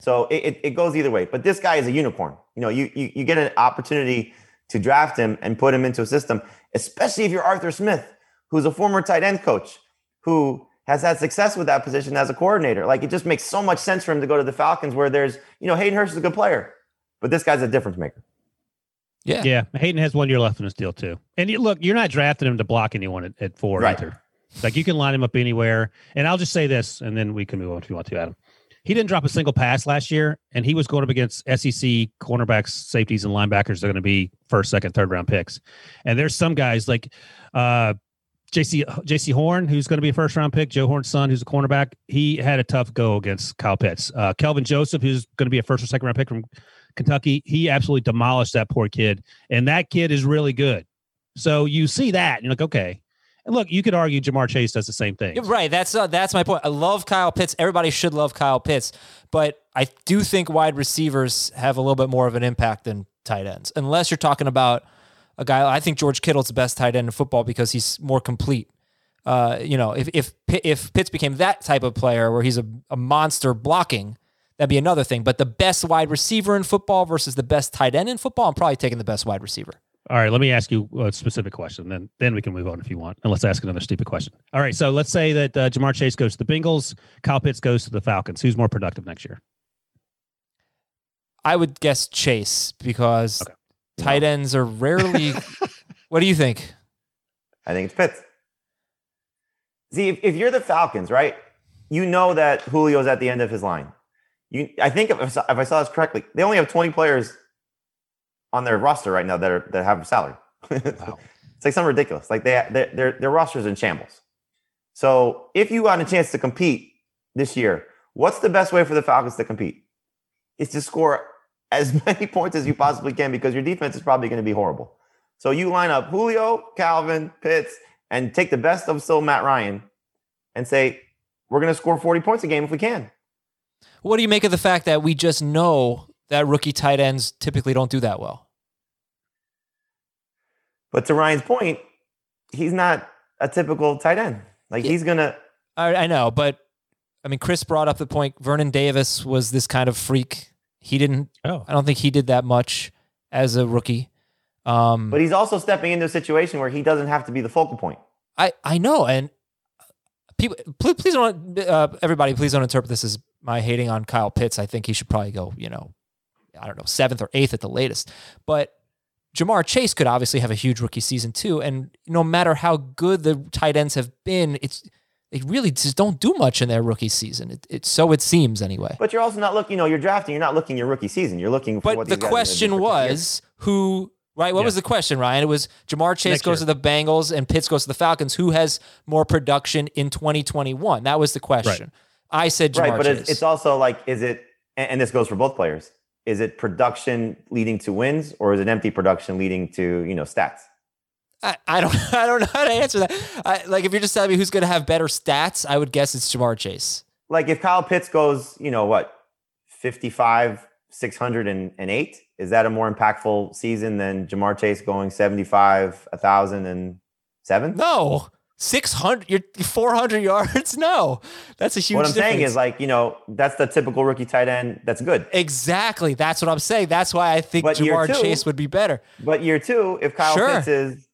Speaker 5: So it, it, it goes either way. But this guy is a unicorn. You know, you, you you get an opportunity to draft him and put him into a system, especially if you're Arthur Smith, who's a former tight end coach who has had success with that position as a coordinator. Like it just makes so much sense for him to go to the Falcons where there's, you know, Hayden Hurst is a good player, but this guy's a difference maker.
Speaker 4: yeah,
Speaker 6: Yeah, Hayden has one year left in his deal too. And you, look, you're not drafting him to block anyone at, at four
Speaker 5: Right.
Speaker 6: either. Like you can line him up anywhere. And I'll just say this, and then we can move on if you want to, Adam. He didn't drop a single pass last year, and he was going up against SEC cornerbacks, safeties, and linebackers. They're going to be first, second, third round picks. And there's some guys like uh, Jaycee Jaycee Horn, who's going to be a first round pick. Joe Horn's son, who's a cornerback. He had a tough go against Kyle Pitts. Uh, Kelvin Joseph, who's going to be a first or second round pick from Kentucky. He absolutely demolished that poor kid, and that kid is really good. So you see that, and you're like, okay. And look, you could argue Ja'Marr Chase does the same thing.
Speaker 4: Right. That's uh, that's my point. I love Kyle Pitts. Everybody should love Kyle Pitts, but I do think wide receivers have a little bit more of an impact than tight ends, unless you're talking about a guy. I think George Kittle's the best tight end in football because he's more complete. Uh, you know, if if if Pitts became that type of player where he's a, a monster blocking, that'd be another thing. But the best wide receiver in football versus the best tight end in football, I'm probably taking the best wide receiver.
Speaker 6: All right, let me ask you a specific question, then then we can move on if you want. And let's ask another stupid question. All right, so let's say that uh, Ja'Marr Chase goes to the Bengals, Kyle Pitts goes to the Falcons. Who's more productive next year?
Speaker 4: I would guess Chase because
Speaker 6: Okay.
Speaker 4: tight ends are rarely. [LAUGHS] what do you think?
Speaker 5: I think it's Pitts. See, if, if you're the Falcons, right, you know that Julio's at the end of his line. You, I think if, if I saw this correctly, they only have 20 players on their roster right now that are that have a salary. [LAUGHS] it's like something ridiculous. Like they, their their their roster's in shambles. So if you got a chance to compete this year, what's the best way for the Falcons to compete? Is to score as [LAUGHS] many points as you possibly can because your defense is probably going to be horrible. So you line up Julio, Calvin, Pitts, and take the best of still Matt Ryan and say, we're going to score 40 points a game if we can.
Speaker 4: What do you make of the fact that we just know that rookie tight ends typically don't do that well?
Speaker 5: But to Ryan's point, he's not a typical tight end. Like he's going to.
Speaker 4: I, I know, but I mean, Chris brought up the point. Vernon Davis was this kind of freak. He didn't.
Speaker 6: Oh.
Speaker 4: I don't think he did that much as a rookie. Um,
Speaker 5: But he's also stepping into a situation where he doesn't have to be the focal point.
Speaker 4: I I know, and people, please, please don't. Uh, everybody, please don't interpret this as my hating on Kyle Pitts. I think he should probably go. You know, I don't know, seventh or eighth at the latest. But Ja'Marr Chase could obviously have a huge rookie season too. And no matter how good the tight ends have been, it's they really just don't do much in their rookie season. It, it so it seems anyway.
Speaker 5: But you're also not looking, you know, you're drafting, you're not looking your rookie season. You're looking for
Speaker 4: But
Speaker 5: what
Speaker 4: the
Speaker 5: these guys are do
Speaker 4: question
Speaker 5: for
Speaker 4: was who, right? What
Speaker 6: Yeah.
Speaker 4: was the question, Ryan? It was Ja'Marr Chase
Speaker 6: Next
Speaker 4: goes
Speaker 6: year.
Speaker 4: to the Bengals and Pitts goes to the Falcons. Who has more production in 2021? That was the question. I said Ja'Marr
Speaker 5: right, but
Speaker 4: Chase.
Speaker 5: it's, it's also like, is it, and, and this goes for both players, is it production leading to wins or is it empty production leading to, you know, stats?
Speaker 4: I, I don't [LAUGHS] I don't know how to answer that. I, like if you're just telling me who's going to have better stats, I would guess it's Ja'Marr Chase.
Speaker 5: Like if Kyle Pitts goes, you know, what, 55, 608, is that a more impactful season than Ja'Marr Chase going 75, 1,007?
Speaker 4: No. 600 you're 400 [LAUGHS] yards? No. That's a huge
Speaker 5: What I'm
Speaker 4: difference.
Speaker 5: saying is like, you know, that's the typical rookie tight end that's good.
Speaker 4: Exactly. That's what I'm saying. That's why I think
Speaker 5: But
Speaker 4: Ja'Marr
Speaker 5: two-
Speaker 4: Chase would be better.
Speaker 5: But year two, if Kyle
Speaker 4: Sure.
Speaker 5: Pitts is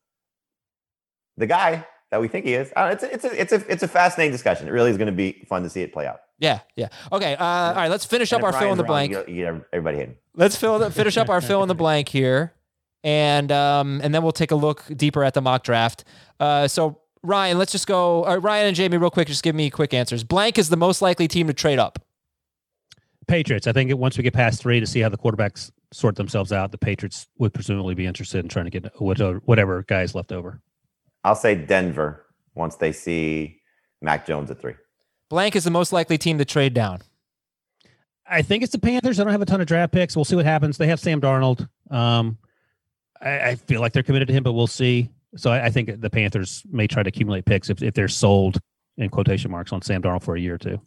Speaker 5: the guy that we think he is, it's a, it's a it's a it's a fascinating discussion. It really is going to be fun to see it play out.
Speaker 4: Yeah, yeah. Okay. Uh, all right. Let's finish
Speaker 5: And
Speaker 4: up our fill in the blank.
Speaker 5: You, you get everybody hating.
Speaker 4: Let's fill the, finish up our fill in the [LAUGHS] blank here, and um, and then we'll take a look deeper at the mock draft. Uh, so Ryan, let's just go. Uh, Ryan and Jamie, real quick, just give me quick answers. Blank is the most likely team to trade up.
Speaker 6: Patriots. I think once we get past three to see how the quarterbacks sort themselves out, the Patriots would presumably be interested in trying to get whatever, whatever guys left over.
Speaker 5: I'll say Denver once they see Mac Jones at three.
Speaker 4: Blank is the most likely team to trade down.
Speaker 6: I think it's the Panthers. I don't have a ton of draft picks. We'll see what happens. They have Sam Darnold. Um, I, I feel like they're committed to him, but we'll see. So I, I think the Panthers may try to accumulate picks if, if they're sold in quotation marks on Sam Darnold for a year or two.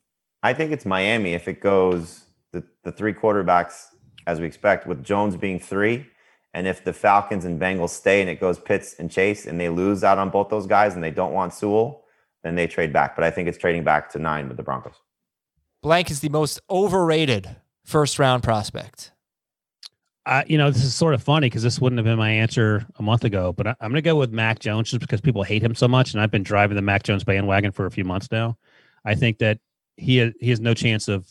Speaker 5: I think it's Miami if it goes the, the three quarterbacks as we expect, with Jones being three. And if the Falcons and Bengals stay and it goes Pitts and Chase and they lose out on both those guys and they don't want Sewell, then they trade back. But I think it's trading back to nine with the Broncos.
Speaker 4: Blank is the most overrated first round prospect.
Speaker 6: I, you know, this is sort of funny because this wouldn't have been my answer a month ago, but I, I'm going to go with Mac Jones just because people hate him so much, and I've been driving the Mac Jones bandwagon for a few months now. I think that he ha- he has no chance of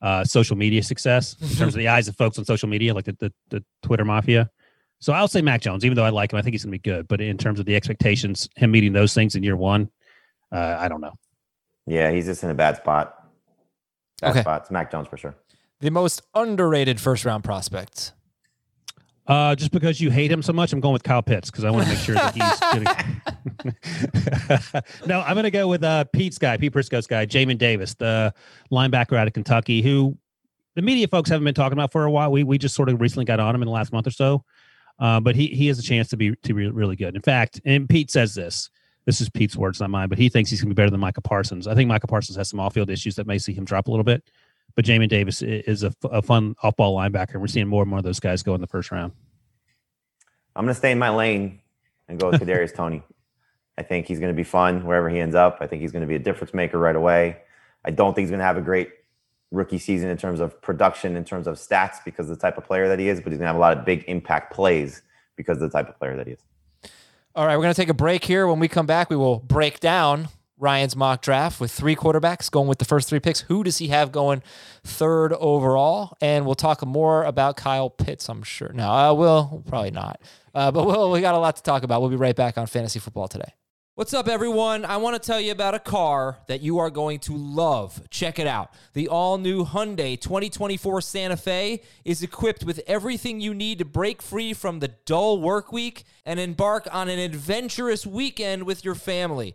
Speaker 6: uh, social media success in terms of the eyes of folks on social media, like the, the the Twitter mafia. So I'll say Mac Jones, even though I like him, I think he's going to be good. But in terms of the expectations, him meeting those things in year one, uh, I don't know.
Speaker 5: Yeah, he's just in a bad spot. Bad
Speaker 4: Okay.
Speaker 5: spot. It's Mac Jones for sure.
Speaker 4: The most underrated first round prospect.
Speaker 6: Uh, just because you hate him so much, I'm going with Kyle Pitts because I want to make sure that he's [LAUGHS] getting. [LAUGHS] no, I'm going to go with uh, Pete's guy, Pete Prisco's guy, Jamin Davis, the linebacker out of Kentucky, who the media folks haven't been talking about for a while. We we just sort of recently got on him in the last month or so, uh, but he he has a chance to be to be really good. In fact, and Pete says this. This is Pete's words, not mine, but he thinks he's going to be better than Micah Parsons. I think Micah Parsons has some off-field issues that may see him drop a little bit, but Jamin Davis i- is a fun off-ball linebacker, and we're seeing more and more of those guys go in the first round.
Speaker 5: I'm going to stay in my lane and go with Kadarius [LAUGHS] Toney. I think he's going to be fun wherever he ends up. I think he's going to be a difference maker right away. I don't think he's going to have a great rookie season in terms of production, in terms of stats, because of the type of player that he is, but he's going to have a lot of big impact plays because of the type of player that he is.
Speaker 4: All right, we're going to take a break here. When we come back, we will break down Ryan's mock draft with three quarterbacks going with the first three picks. Who does he have going third overall? And we'll talk more about Kyle Pitts, I'm sure. No, uh, we'll probably not. Uh, but we'll, we got a lot to talk about. We'll be right back on Fantasy Football today. What's up, everyone? I want to tell you about a car that you are going to love. Check it out. The all new Hyundai 2024 Santa Fe is equipped with everything you need to break free from the dull work week and embark on an adventurous weekend with your family.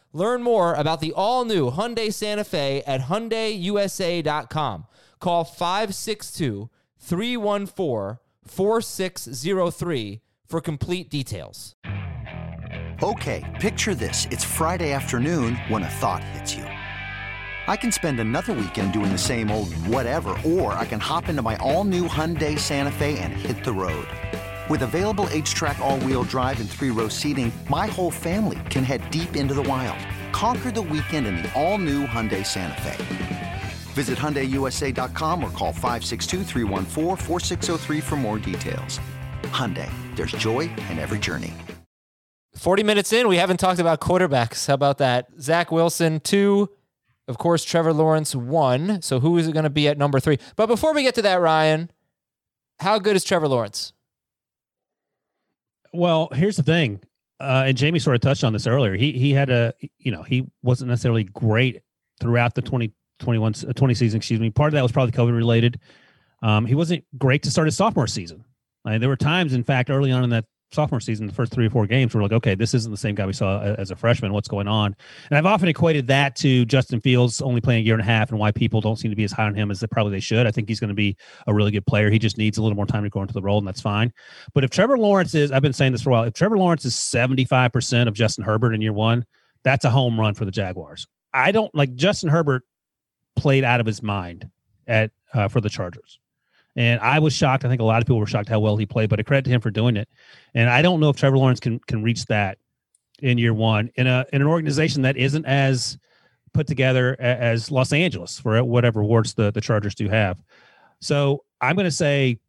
Speaker 4: Learn more about the all new Hyundai Santa Fe at HyundaiUSA.com. Call 562 314 4603 for complete details.
Speaker 7: Okay, picture this. It's Friday afternoon when a thought hits you. I can spend another weekend doing the same old whatever, or I can hop into my all new Hyundai Santa Fe and hit the road. With available HTRAC, all wheel drive, and three row seating, my whole family can head deep into the wild. Conquer the weekend in the all new Hyundai Santa Fe. Visit HyundaiUSA.com or call 562 for more details. Hyundai, there's joy in every journey.
Speaker 4: 40 minutes in, we haven't talked about quarterbacks. How about that? Zach Wilson, two. Of course, Trevor Lawrence, one. So who is it going to be at number three? But before we get to that, Ryan, how good is Trevor Lawrence?
Speaker 6: Well, here's the thing. Uh, and Jamie sort of touched on this earlier. He he had a you know he wasn't necessarily great throughout the 2021 uh, 20 season. Excuse me. Part of that was probably COVID related. Um, he wasn't great to start his sophomore season. I mean, there were times, in fact, early on in that sophomore season, the first three or four games, we're like, okay, this isn't the same guy we saw as a freshman. What's going on? And I've often equated that to Justin Fields only playing a year and a half and why people don't seem to be as high on him as they probably they should. I think he's going to be a really good player. He just needs a little more time to grow into the role, and that's fine. But if Trevor Lawrence is, I've been saying this for a while, if Trevor Lawrence is 75% of Justin Herbert in year one, that's a home run for the Jaguars. I don't like Justin Herbert played out of his mind at uh, for the Chargers. And I was shocked. I think a lot of people were shocked how well he played, but I credit to him for doing it. And I don't know if Trevor Lawrence can can reach that in year one in a in an organization that isn't as put together as Los Angeles for whatever awards the the Chargers do have. So I'm going to say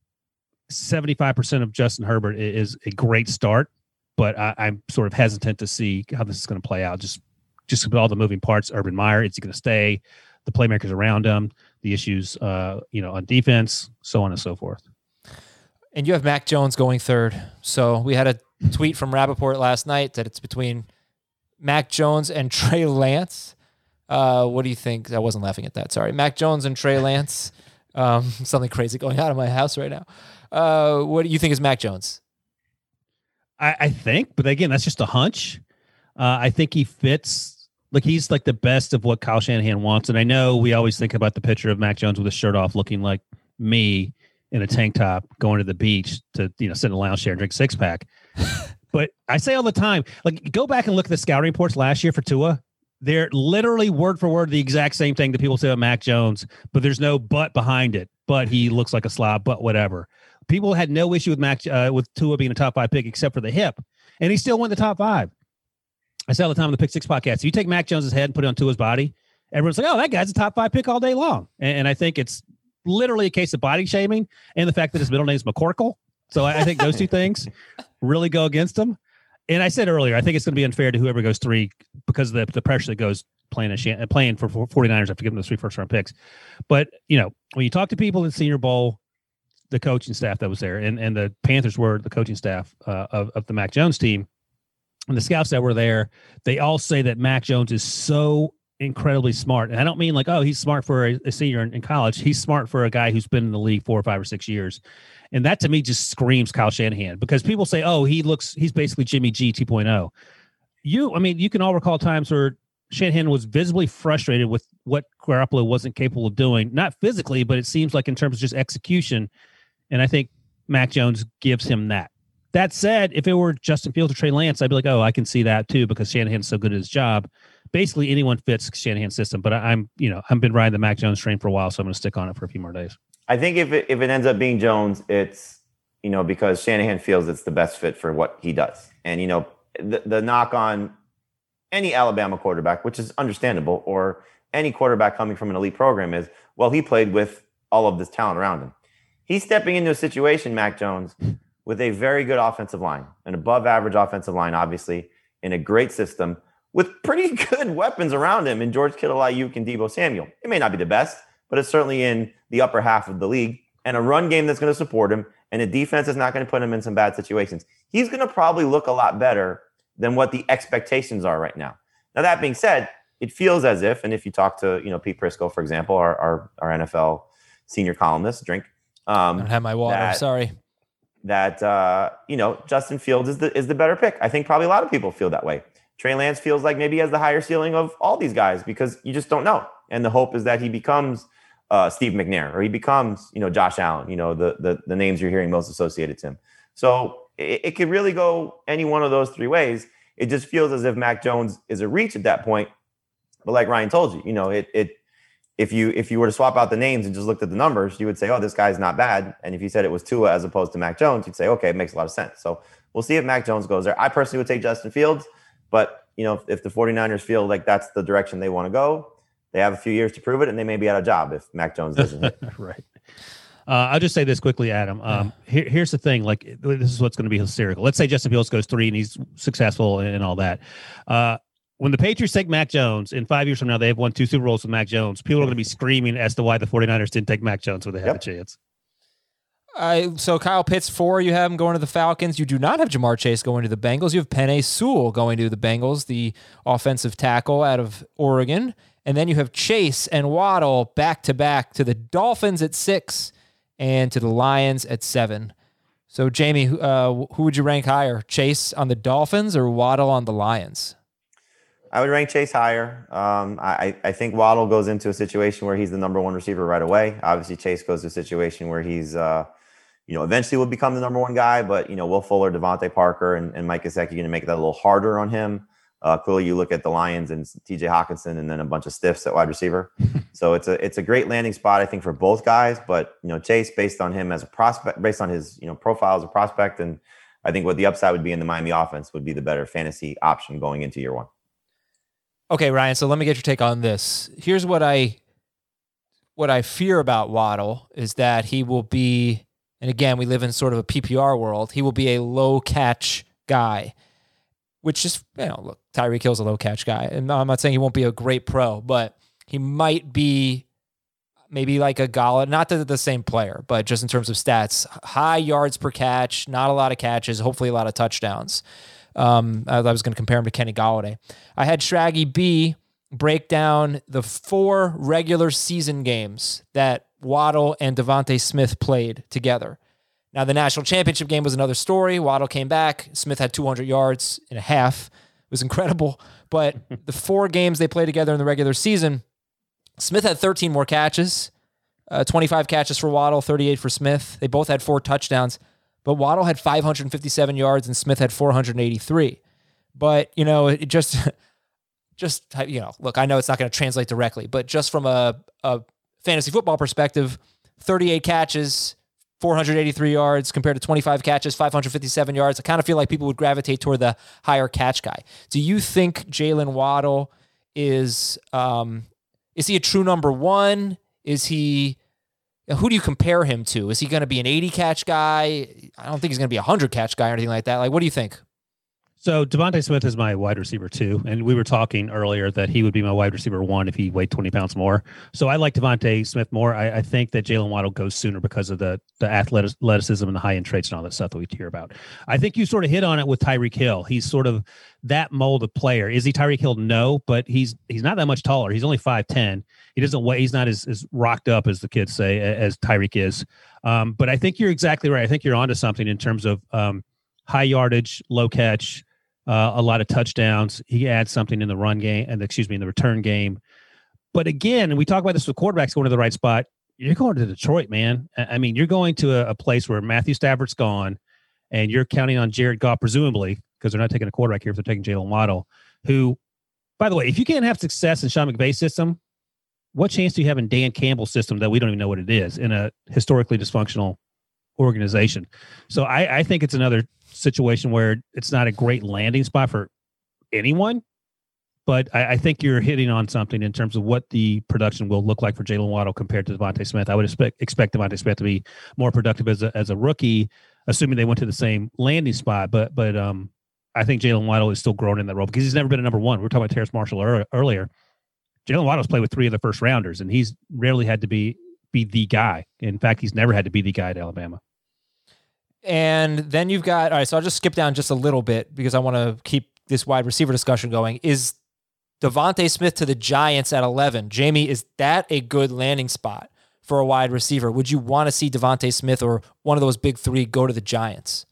Speaker 6: 75% of Justin Herbert is a great start, but I, am sort of hesitant to see how this is going to play out. Just just with all the moving parts, Urban Meyer, is he going to stay? The playmakers around him, the issues, uh, you know, on defense, so on and so forth.
Speaker 4: And you have Mac Jones going third. So we had a tweet from Rapoport last night that it's between Mac Jones and [LAUGHS] Trey Lance. Uh, what do you think? I wasn't laughing at that. Sorry. Mac Jones and Trey Lance. Um, [LAUGHS] something crazy going on in my house right now. Uh, what do you think is Mac Jones?
Speaker 6: I, I think, but again, that's just a hunch. Uh, I think he fits like he's like the best of what Kyle Shanahan wants. And I know we always think about the picture of Mac Jones with his shirt off, looking like me in a tank top going to the beach to you know sit in a lounge chair and drink six pack. [LAUGHS] but I say all the time, like go back and look at the scouting reports last year for Tua. They're literally word for word the exact same thing that people say about Mac Jones, but there's no but behind it. But he looks like a slob, but whatever. People had no issue with Mac uh, with Tua being a top five pick except for the hip, and he still went the top five. I say all the time on the Pick Six podcast. If you take Mac Jones's head and put it onto his body, everyone's like, "Oh, that guy's a top five pick all day long." And, and I think it's literally a case of body shaming and the fact that his middle name is McCorkle. So I, I think those two things [LAUGHS] really go against him. And I said earlier, I think it's going to be unfair to whoever goes three because of the, the pressure that goes playing a playing for 49ers after giving the three first round picks. But you know, when you talk to people in Senior Bowl, the coaching staff that was there, and, and the Panthers were the coaching staff uh, of, of the Mac Jones team, and the scouts that were there, they all say that Mac Jones is so incredibly smart. And I don't mean like, oh, he's smart for a, a senior in, in, college. He's smart for a guy who's been in the league four or five or six years. And that to me just screams Kyle Shanahan because people say, oh, he looks, he's basically Jimmy G 2.0. You, I mean, you can all recall times where Shanahan was visibly frustrated with what Garoppolo wasn't capable of doing, not physically, but it seems like in terms of just execution. And I think Mac Jones gives him that. That said, if it were Justin Fields or Trey Lance, I'd be like, oh, I can see that too because Shanahan's so good at his job. Basically, anyone fits Shanahan's system. But I, am you know, I've been riding the Mac Jones train for a while, so I'm going to stick on it for a few more days.
Speaker 5: I think if it, if it ends up being Jones, it's you know because Shanahan feels it's the best fit for what he does, and you know the, the knock on any Alabama quarterback, which is understandable, or any quarterback coming from an elite program is, well, he played with all of this talent around him. He's stepping into a situation, Mac Jones, with a very good offensive line, an above average offensive line, obviously, in a great system with pretty [LAUGHS] good weapons around him in George Kittle, Aiyuk, and Deebo Samuel. It may not be the best, but it's certainly in the upper half of the league, and a run game that's going to support him, and a defense that's not going to put him in some bad situations. He's going to probably look a lot better than what the expectations are right now. Now, that being said, it feels as if, and if you talk to you know Pete Prisco, for example, our our, our NFL senior columnist, drink. Um,
Speaker 4: I don't have my water.
Speaker 5: that-
Speaker 4: Sorry.
Speaker 5: That uh, you know Justin Fields is the is the better pick. I think probably a lot of people feel that way. Trey Lance feels like maybe he has the higher ceiling of all these guys because you just don't know. And the hope is that he becomes uh, Steve McNair or he becomes you know Josh Allen. You know the the, the names you're hearing most associated to him. So it, it could really go any one of those three ways. It just feels as if Mac Jones is a reach at that point. But like Ryan told you, you know it it if you if you were to swap out the names and just looked at the numbers, you would say, "Oh, this guy's not bad." And if you said it was Tua as opposed to Mac Jones, you'd say, "Okay, it makes a lot of sense." So we'll see if Mac Jones goes there. I personally would take Justin Fields, but you know, if, if the 49ers feel like that's the direction they want to go, they have a few years to prove it, and they may be out of job if Mac Jones doesn't [LAUGHS]
Speaker 6: right. Uh, I'll just say this quickly, Adam. Um, here, here's the thing: like this is what's going to be hysterical. Let's say Justin Fields goes three and he's successful and, and all that. Uh, when the Patriots take Mac Jones in five years from now, they have won two Super Bowls with Mac Jones. People are going to be screaming as to why the 49ers didn't take Mac Jones when they had
Speaker 5: Yep.
Speaker 6: a chance.
Speaker 4: I so Kyle Pitts four. You have him going to the Falcons. You do not have Ja'Marr Chase going to the Bengals. You have Penei Sewell going to the Bengals, the offensive tackle out of Oregon, and then you have Chase and Waddle back to back to the Dolphins at six and to the Lions at seven. So Jamie, uh, who would you rank higher, Chase on the Dolphins or Waddle on the Lions?
Speaker 5: I would rank Chase higher. Um, I, I think Waddle goes into a situation where he's the number one receiver right away. Obviously, Chase goes to a situation where he's, uh, you know, eventually will become the number one guy. But you know, Will Fuller, DeVante Parker, and, and Mike Gesicki are going to make that a little harder on him. Uh, clearly, you look at the Lions and T.J. Hockenson, and then a bunch of stiffs at wide receiver. [LAUGHS] so it's a it's a great landing spot, I think, for both guys. But you know, Chase, based on him as a prospect, based on his you know profile as a prospect, and I think what the upside would be in the Miami offense would be the better fantasy option going into year one.
Speaker 4: Okay, Ryan. So let me get your take on this. Here's what I what I fear about Waddle is that he will be, and again, we live in sort of a PPR world. He will be a low catch guy, which is you know, look, Tyreek Hill's a low catch guy, and I'm not saying he won't be a great pro, but he might be maybe like a Gala, not that the same player, but just in terms of stats, high yards per catch, not a lot of catches, hopefully a lot of touchdowns. Um, I, I was going to compare him to Kenny Golladay. I had Shraggy B break down the four regular season games that Waddle and DeVonta Smith played together. Now, the national championship game was another story. Waddle came back. Smith had 200 yards and a half. It was incredible. But [LAUGHS] the four games they played together in the regular season, Smith had 13 more catches, uh, 25 catches for Waddle, 38 for Smith. They both had four touchdowns, but Waddle had 557 yards and Smith had 483. But you know, it just, [LAUGHS] just you know, look, I know it's not going to translate directly, but just from a, a fantasy football perspective, 38 catches, 483 yards compared to 25 catches, 557 yards. I kind of feel like people would gravitate toward the higher catch guy. Do you think Jaylen Waddle is um, is he a true number one? Is he who do you compare him to? Is he going to be an 80 catch guy? I don't think he's going to be a 100 catch guy or anything like that. Like, what do you think?
Speaker 6: So DeVonta Smith is my wide receiver two, and we were talking earlier that he would be my wide receiver one if he weighed twenty pounds more. So I like DeVonta Smith more. I, I think that Jaylen Waddle goes sooner because of the the athleticism and the high end traits and all that stuff that we hear about. I think you sort of hit on it with Tyreek Hill. He's sort of that mold of player. Is he Tyreek Hill? No, but he's he's not that much taller. He's only five ten. He doesn't weigh. He's not as, as rocked up as the kids say as Tyreek is. Um, but I think you're exactly right. I think you're onto something in terms of um, high yardage, low catch uh, a lot of touchdowns. He adds something in the run game and excuse me in the return game. But again, and we talk about this with quarterbacks going to the right spot. You're going to Detroit, man. I mean, you're going to a, a place where Matthew Stafford's gone, and you're counting on Jared Goff, presumably, because they're not taking a quarterback here if they're taking Jaylen Waddle. Who, by the way, if you can't have success in Sean McVay's system, what chance do you have in Dan Campbell's system that we don't even know what it is in a historically dysfunctional organization? So I, I think it's another situation where it's not a great landing spot for anyone. but I, I, think you're hitting on something in terms of what the production will look like for Jaylen Waddle compared to DeVonta Smith. I would expect expect DeVonta Smith to be more productive as a as a rookie, assuming they went to the same landing spot. But but um, I think Jaylen Waddle is still growing in that role because he's never been a number one. We were talking about Terrace Marshall earlier. Jaylen Waddle's played with three of the first rounders, and he's rarely had to be be the guy. In fact, he's never had to be the guy at Alabama.
Speaker 4: And then you've got all right. So I'll just skip down just a little bit because I want to keep this wide receiver discussion going. Is DeVonta Smith to the Giants at 11. Jamie, is that a good landing spot for a wide receiver? Would you want to see DeVonta Smith or one of those big three go to the Giants?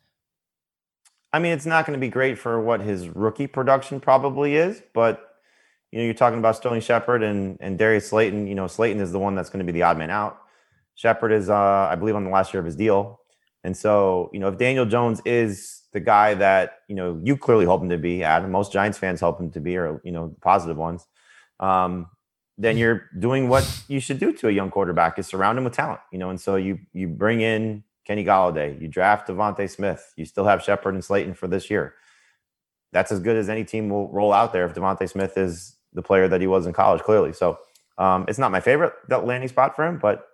Speaker 5: I mean, it's not going to be great for what his rookie production probably is, but you know, you're talking about Sterling Shepard and and Darius Slayton. You know, Slayton is the one that's going to be the odd man out. Shepard is, uh, I believe, on the last year of his deal, and so you know, if Daniel Jones is the guy that you know you clearly hope him to be. Adam, most Giants fans hope him to be, or you know, positive ones. Um, then you're doing what you should do to a young quarterback is surround him with talent, you know. And so you you bring in Kenny Golladay, you draft DeVonta Smith, you still have Shepard and Slayton for this year. That's as good as any team will roll out there if DeVonta Smith is the player that he was in college, clearly. So um, it's not my favorite landing spot for him, but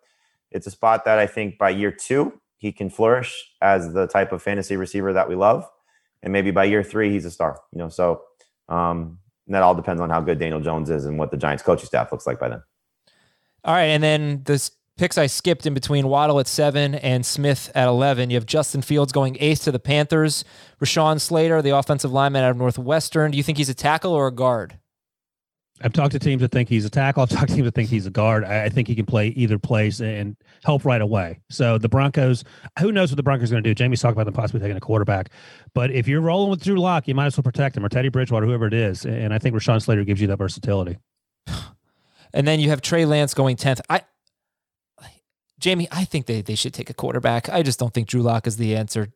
Speaker 5: it's a spot that I think by year two he can flourish as the type of fantasy receiver that we love. And maybe by year three, he's a star. You know, so um, that all depends on how good Daniel Jones is and what the Giants coaching staff looks like by then.
Speaker 4: All right, and then the picks I skipped in between Waddle at seven and Smith at eleven. You have Justin Fields going eighth to the Panthers. Rashawn Slater, the offensive lineman out of Northwestern. Do you think he's a tackle or a guard?
Speaker 6: I've talked to teams that think he's a tackle. I've [LAUGHS] talked to teams that think he's a guard. I, think he can play either place and help right away. So the Broncos, who knows what the Broncos are going to do? Jamie's talking about them possibly taking a quarterback. But if you're rolling with Drew Lock, you might as well protect him or Teddy Bridgewater, whoever it is. And I think Rashawn Slater gives you that versatility. [SIGHS]
Speaker 4: And then you have Trey Lance going 10th. I Jamie, I think they, they should take a quarterback. I just don't think Drew Lock is the answer.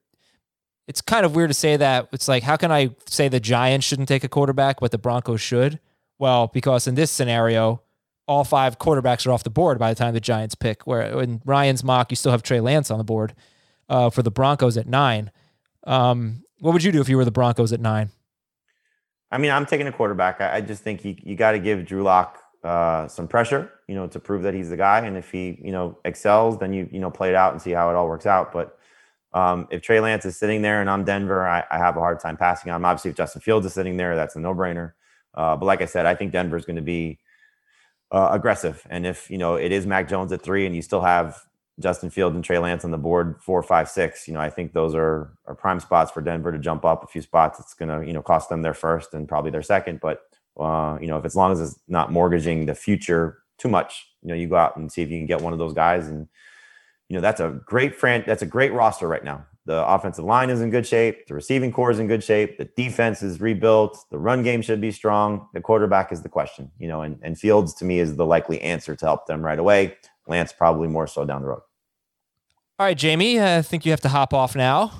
Speaker 4: It's kind of weird to say that. It's like, how can I say the Giants shouldn't take a quarterback, but the Broncos should? Well, because in this scenario, all five quarterbacks are off the board by the time the Giants pick. Where in Ryan's mock, you still have Trey Lance on the board uh, for the Broncos at nine. Um, what would you do if you were the Broncos at nine?
Speaker 5: I mean, I'm taking a quarterback. I, I just think you, you got to give Drew Lock uh, some pressure, you know, to prove that he's the guy. And if he, you know, excels, then you, you know, play it out and see how it all works out. But um, if Trey Lance is sitting there and I'm Denver, I, I have a hard time passing on him. Obviously, if Justin Fields is sitting there, that's a no brainer. Uh, but like I said, I think Denver is going to be uh, aggressive. And if you know it is Mac Jones at three, and you still have Justin Field and Trey Lance on the board four, five, six, you know I think those are are prime spots for Denver to jump up a few spots. It's going to you know cost them their first and probably their second. But uh, you know if as long as it's not mortgaging the future too much, you know you go out and see if you can get one of those guys and you know that's a great fran- that's a great roster right now. The offensive line is in good shape. The receiving corps is in good shape. The defense is rebuilt. The run game should be strong. The quarterback is the question, you know, and, and Fields to me is the likely answer to help them right away. Lance probably more so down the road.
Speaker 4: All right, Jamie, I think you have to hop off now.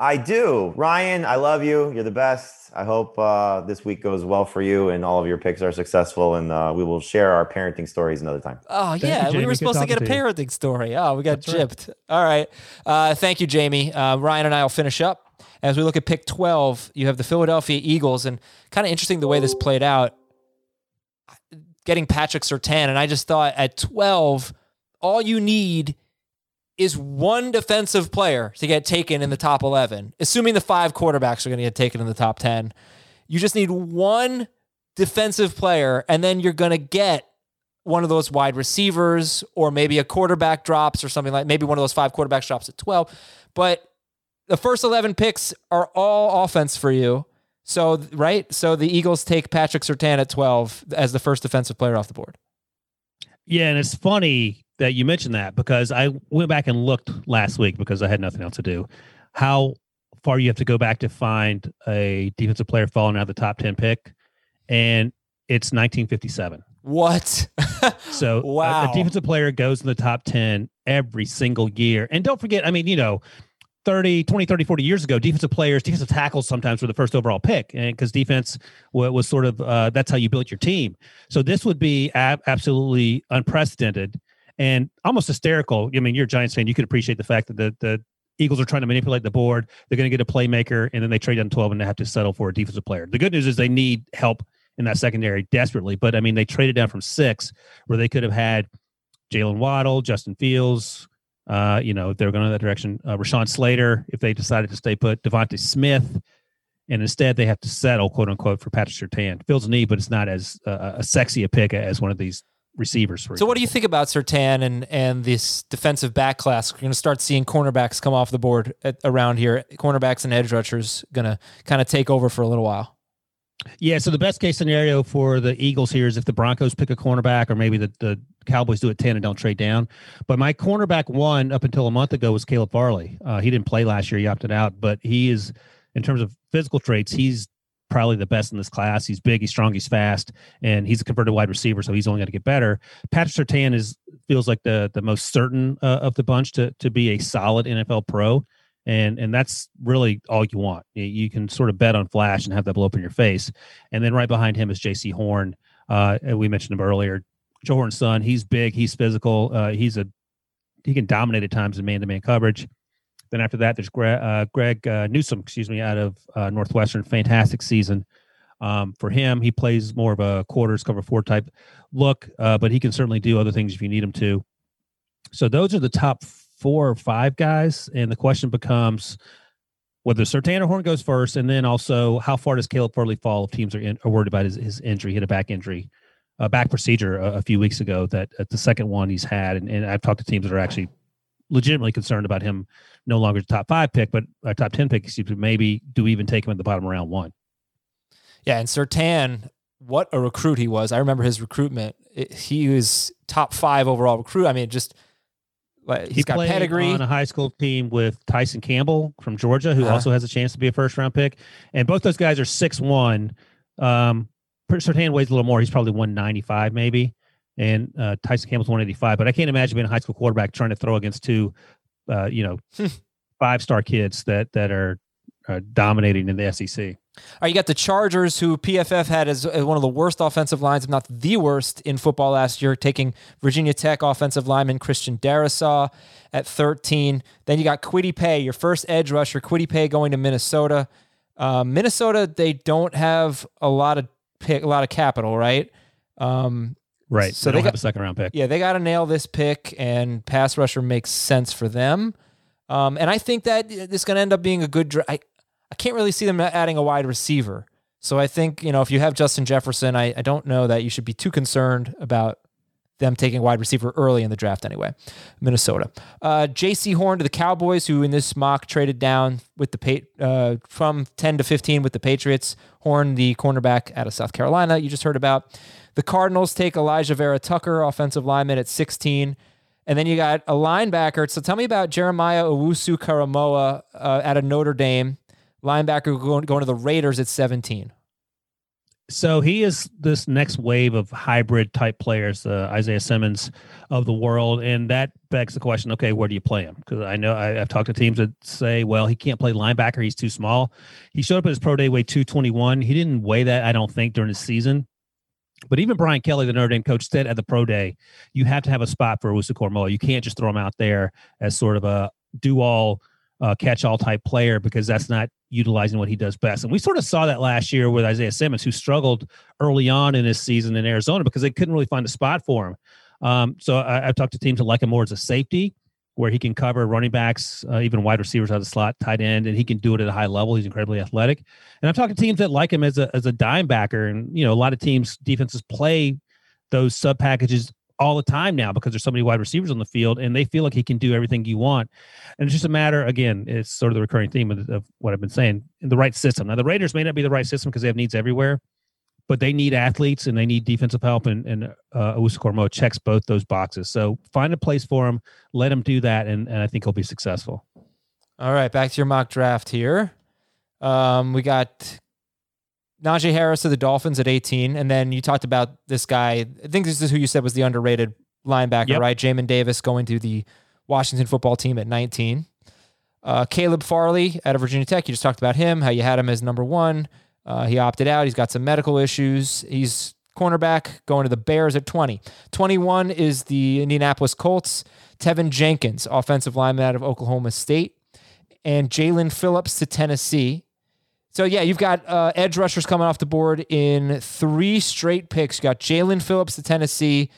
Speaker 5: I do. Ryan, I love you. You're the best. I hope uh, this week goes well for you and all of your picks are successful. And uh, we will share our parenting stories another time.
Speaker 4: Oh, thank yeah. You, we were supposed to get a parenting story. Oh, we got That's gypped. Right. All right. Uh, thank you, Jamie. Uh, Ryan and I will finish up. As we look at pick 12, you have the Philadelphia Eagles. And kind of interesting the way this played out, getting Patrick Surtain. And I just thought at 12, all you need – is one defensive player to get taken in the top 11, assuming the five quarterbacks are going to get taken in the top 10. You just need one defensive player, and then you're going to get one of those wide receivers, or maybe a quarterback drops, or something like maybe one of those five quarterbacks drops at 12. But the first 11 picks are all offense for you. So, right? So the Eagles take Patrick Surtain at 12 as the first defensive player off the board.
Speaker 6: Yeah, and it's funny that you mentioned that because I went back and looked last week because I had nothing else to do. How far you have to go back to find a defensive player falling out of the top 10 pick and it's 1957.
Speaker 4: What? [LAUGHS]
Speaker 6: so wow. a, a, defensive player goes in the top 10 every single year. And don't forget, I mean, you know, 30, 20, 30, 40 years ago, defensive players, defensive tackles sometimes were the first overall pick. And because defense was, was, sort of, uh, that's how you built your team. So this would be ab- absolutely unprecedented and almost hysterical. I mean, you're a Giants fan. You could appreciate the fact that the, the Eagles are trying to manipulate the board. They're going to get a playmaker, and then they trade down 12 and they have to settle for a defensive player. The good news is they need help in that secondary desperately. But I mean, they traded down from six, where they could have had Jaylen Waddle, Justin Fields. Uh, you know, if they were going in that direction, uh, Rashawn Slater, if they decided to stay put, DeVonta Smith, and instead they have to settle, quote unquote, for Patrick Surtain. Fields a need, but it's not as uh, a sexy a pick as one of these receivers.
Speaker 4: so, what do you think about Surtain and and this defensive back class? We're going to start seeing cornerbacks come off the board at, around here. Cornerbacks and edge rushers going to kind of take over for a little while.
Speaker 6: Yeah, so the best case scenario for the Eagles here is if the Broncos pick a cornerback, or maybe the, the Cowboys do it ten and don't trade down. But my cornerback one up until a month ago was Caleb Farley. Uh, he didn't play last year; he opted out. But he is, in terms of physical traits, he's probably the best in this class. He's big, he's strong, he's fast, and he's a converted wide receiver, so he's only going to get better. Patrick Surtain is feels like the the most certain uh, of the bunch to to be a solid NFL pro, and and that's really all you want. You can sort of bet on flash and have that blow up in your face, and then right behind him is Jaycee Horn. Uh, we mentioned him earlier. Joe Horn's son. He's big. He's physical. Uh, he's a he can dominate at times in man to man coverage. Then after that, there's Greg, uh, Greg uh, Newsome, excuse me, out of uh, Northwestern. Fantastic season um, for him. He plays more of a quarters cover four type look, uh, but he can certainly do other things if you need him to. So those are the top four or five guys, and the question becomes whether Surtain or Horn goes first, and then also how far does Caleb Farley fall if teams are, in, are worried about his, his injury, hit a back injury, a back procedure a, a few weeks ago. That uh, the second one he's had, and, and I've talked to teams that are actually legitimately concerned about him no longer the top five pick, but a top 10 pick, excuse me, maybe do we even take him at the bottom of round one.
Speaker 4: Yeah. And Surtain, what a recruit he was. I remember his recruitment. It, he was top five overall recruit. I mean, just he's
Speaker 6: he
Speaker 4: got pedigree
Speaker 6: on a high school team with Tyson Campbell from Georgia, who uh-huh. also has a chance to be a first round pick. And both those guys are six one. Um, Surtain weighs a little more. He's probably 195 maybe. And uh, Tyson Campbell's 185. But I can't imagine being a high school quarterback trying to throw against two uh, you know, [LAUGHS] five star kids that that are uh, dominating in the SEC.
Speaker 4: All right, you got the Chargers, who PFF had as, as, one of the worst offensive lines, if not the worst, in football last year, taking Virginia Tech offensive lineman Christian Darrisaw at 13. Then you got Kwity Paye, your first edge rusher, Kwity Paye going to Minnesota. Uh, Minnesota, they don't have a lot of pick, a lot of capital, right? Um,
Speaker 6: Right. So they, they got a second round pick.
Speaker 4: Yeah, they got to nail this pick, and pass rusher makes sense for them. Um, and I think that this is going to end up being a good. Dra- I I can't really see them adding a wide receiver. So I think you know if you have Justin Jefferson, I, I don't know that you should be too concerned about them taking a wide receiver early in the draft anyway. Minnesota. Uh, Jaycee Horn to the Cowboys, who in this mock traded down with the uh, from 10 to 15 with the Patriots. Horn, the cornerback out of South Carolina, you just heard about. The Cardinals take Alijah Vera-Tucker, offensive lineman at 16. And then you got a linebacker. So tell me about Jeremiah Owusu-Koramoah uh, out of Notre Dame, linebacker going, going to the Raiders at 17.
Speaker 6: So he is this next wave of hybrid type players, uh, Isaiah Simmons of the world, and that begs the question: Okay, where do you play him? Because I know I, have talked to teams that say, well, he can't play linebacker; he's too small. He showed up at his pro day weight two twenty one. He didn't weigh that, I don't think, during the season. But even Brian Kelly, the Notre Dame coach, said at the pro day, you have to have a spot for Owusu-Koramoah. You can't just throw him out there as sort of a do all, uh, catch all type player because that's not utilizing what he does best. And we sort of saw that last year with Isaiah Simmons, who struggled early on in his season in Arizona because they couldn't really find a spot for him. Um, so I, have talked to teams that like him more as a safety where he can cover running backs, uh, even wide receivers out of the slot, tight end, and he can do it at a high level. He's incredibly athletic. And I'm talking teams that like him as a as a dime backer, and you know a lot of teams defenses play those sub packages all the time now because there's so many wide receivers on the field, and they feel like he can do everything you want. And it's just a matter, again, it's sort of the recurring theme of, of what I've been saying in the right system. Now the Raiders may not be the right system because they have needs everywhere, but they need athletes and they need defensive help. And, and uh, checks both those boxes. So find a place for him, let him do that, and, and I think he'll be successful.
Speaker 4: All right, back to your mock draft here. Um, we got Najee Harris to the Dolphins at 18. And then you talked about this guy. I think this is who you said was the underrated linebacker, yep. right? Jamin Davis going to the Washington football team at 19. Uh, Caleb Farley out of Virginia Tech. You just talked about him, how you had him as number one. Uh, he opted out. He's got some medical issues. He's cornerback going to the Bears at 20. 21 is the Indianapolis Colts. Teven Jenkins, offensive lineman out of Oklahoma State. And Jaelan Phillips to Tennessee. So yeah, you've got uh, edge rushers coming off the board in three straight picks. You got Jaelan Phillips to Tennessee,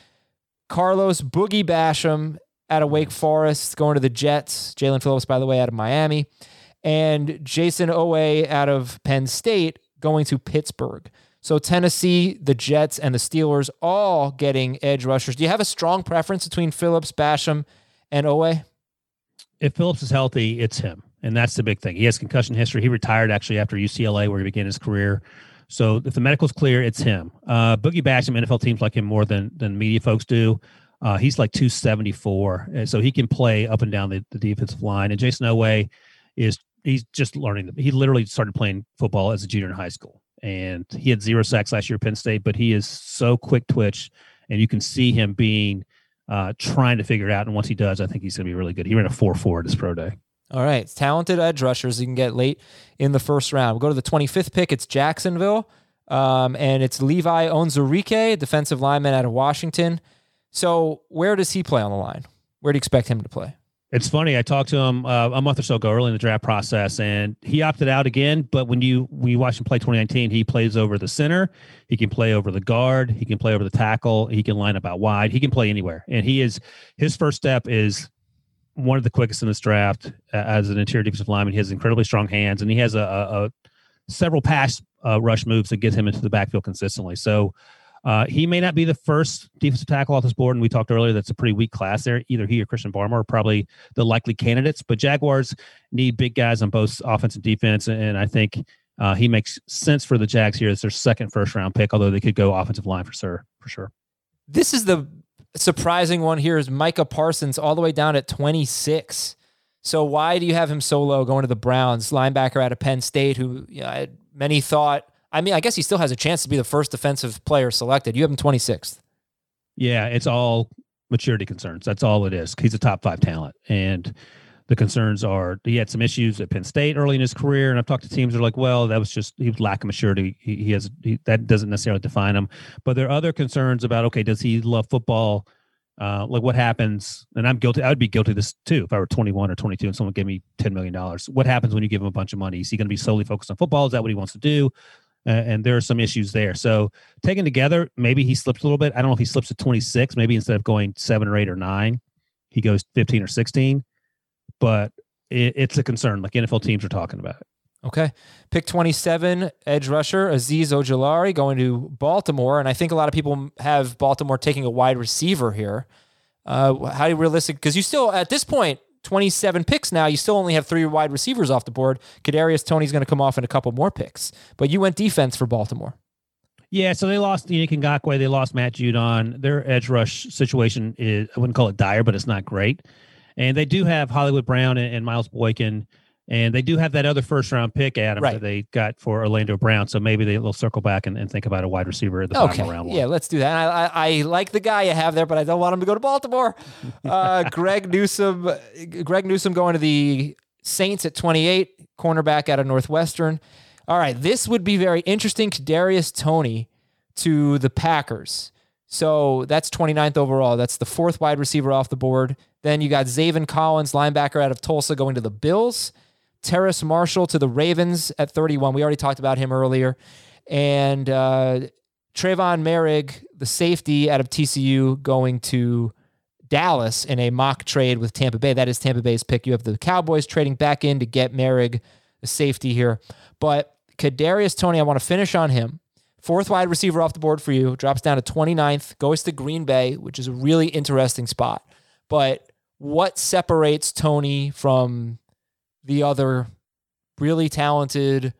Speaker 4: Carlos Boogie Basham out of Wake Forest going to the Jets. Jaelan Phillips, by the way, out of Miami, and Jayson Oweh out of Penn State going to Pittsburgh. So Tennessee, the Jets, and the Steelers all getting edge rushers. Do you have a strong preference between Phillips, Basham, and Oweh?
Speaker 6: If Phillips is healthy, it's him. And that's the big thing. He has concussion history. He retired actually after UCLA, where he began his career. So if the medical's clear, it's him. Uh, Boogie Basham, NFL teams like him more than than media folks do. Uh, he's like 274, and so he can play up and down the, the defensive line. And Jayson Oweh is he's just learning. He literally started playing football as a junior in high school, and he had zero sacks last year at Penn State. But he is so quick twitch, and you can see him being uh, trying to figure it out. And once he does, I think he's going to be really good. He ran a four four at his pro day.
Speaker 4: All right. Talented edge rushers you can get late in the first round. We'll go to the 25th pick. It's Jacksonville. Um, and it's Levi Onwuzurike, defensive lineman out of Washington. So where does he play on the line? Where do you expect him to play?
Speaker 6: It's funny. I talked to him uh, a month or so ago, early in the draft process, and he opted out again. But when you you watch him play 2019, he plays over the center. He can play over the guard. He can play over the tackle. He can line up out wide. He can play anywhere. And he is his first step is one of the quickest in this draft uh, as an interior defensive lineman. He has incredibly strong hands, and he has a, a, a several pass uh, rush moves that get him into the backfield consistently. So uh, he may not be the first defensive tackle off this board, and we talked earlier that's a pretty weak class there. Either he or Christian Barmore are probably the likely candidates, but Jaguars need big guys on both offense and defense, and I think uh, he makes sense for the Jags here as their second first round pick, although they could go offensive line for sure. For sure.
Speaker 4: This is the surprising one here is Micah Parsons all the way down at 26. So why do you have him so low going to the Browns, linebacker out of Penn State, who you know, many thought? I mean, I guess he still has a chance to be the first defensive player selected. You have him 26th.
Speaker 6: Yeah, it's all maturity concerns. That's all it is. He's a top five talent, and the concerns are he had some issues at Penn State early in his career, and I've talked to teams that are like, well, that was just he was lack of maturity. He, he has he, that doesn't necessarily define him, but there are other concerns about okay, does he love football? Uh, like what happens, and I'm guilty. I would be guilty of this too if I were 21 or 22 and someone gave me 10 million dollars. What happens when you give him a bunch of money? Is he going to be solely focused on football? Is that what he wants to do? Uh, and there are some issues there. So taken together, maybe he slips a little bit. I don't know if he slips to 26. Maybe instead of going seven or eight or nine, he goes 15 or 16. But it, it's a concern. Like NFL teams are talking about it.
Speaker 4: Okay. Pick 27, edge rusher, Azeez Ojulari going to Baltimore. And I think a lot of people have Baltimore taking a wide receiver here. Uh, how realistic? Because you still, at this point, 27 picks now, you still only have three wide receivers off the board. Kadarius Toney's going to come off in a couple more picks. But you went defense for Baltimore.
Speaker 6: Yeah, so they lost Yannick Ngakoue. They lost Matt Judon. Their edge rush situation is, I wouldn't call it dire, but it's not great. And they do have Hollywood Brown and, and Miles Boykin and they do have that other first round pick, Adam, right. that they got for Orlando Brown. So maybe they, will circle back and, and, think about a wide receiver at the okay. final round one.
Speaker 4: Yeah, let's do that. I, I, I, like the guy you have there, but I don't want him to go to Baltimore. [LAUGHS] Uh, Greg Newsome, Greg Newsome going to the Saints at 28, cornerback out of Northwestern. All right, this would be very interesting. Darius Toney to the Packers. So that's 29th overall. That's the fourth wide receiver off the board. Then you got Zaven Collins, linebacker out of Tulsa, going to the Bills. Terrace Marshall to the Ravens at 31. We already talked about him earlier. And uh, Trevon Moehrig, the safety out of TCU, going to Dallas in a mock trade with Tampa Bay. That is Tampa Bay's pick. You have the Cowboys trading back in to get Moehrig, the safety here. But Kadarius Toney, I want to finish on him. Fourth wide receiver off the board for you, drops down to 29th, goes to Green Bay, which is a really interesting spot. But what separates Toney from the other really talented.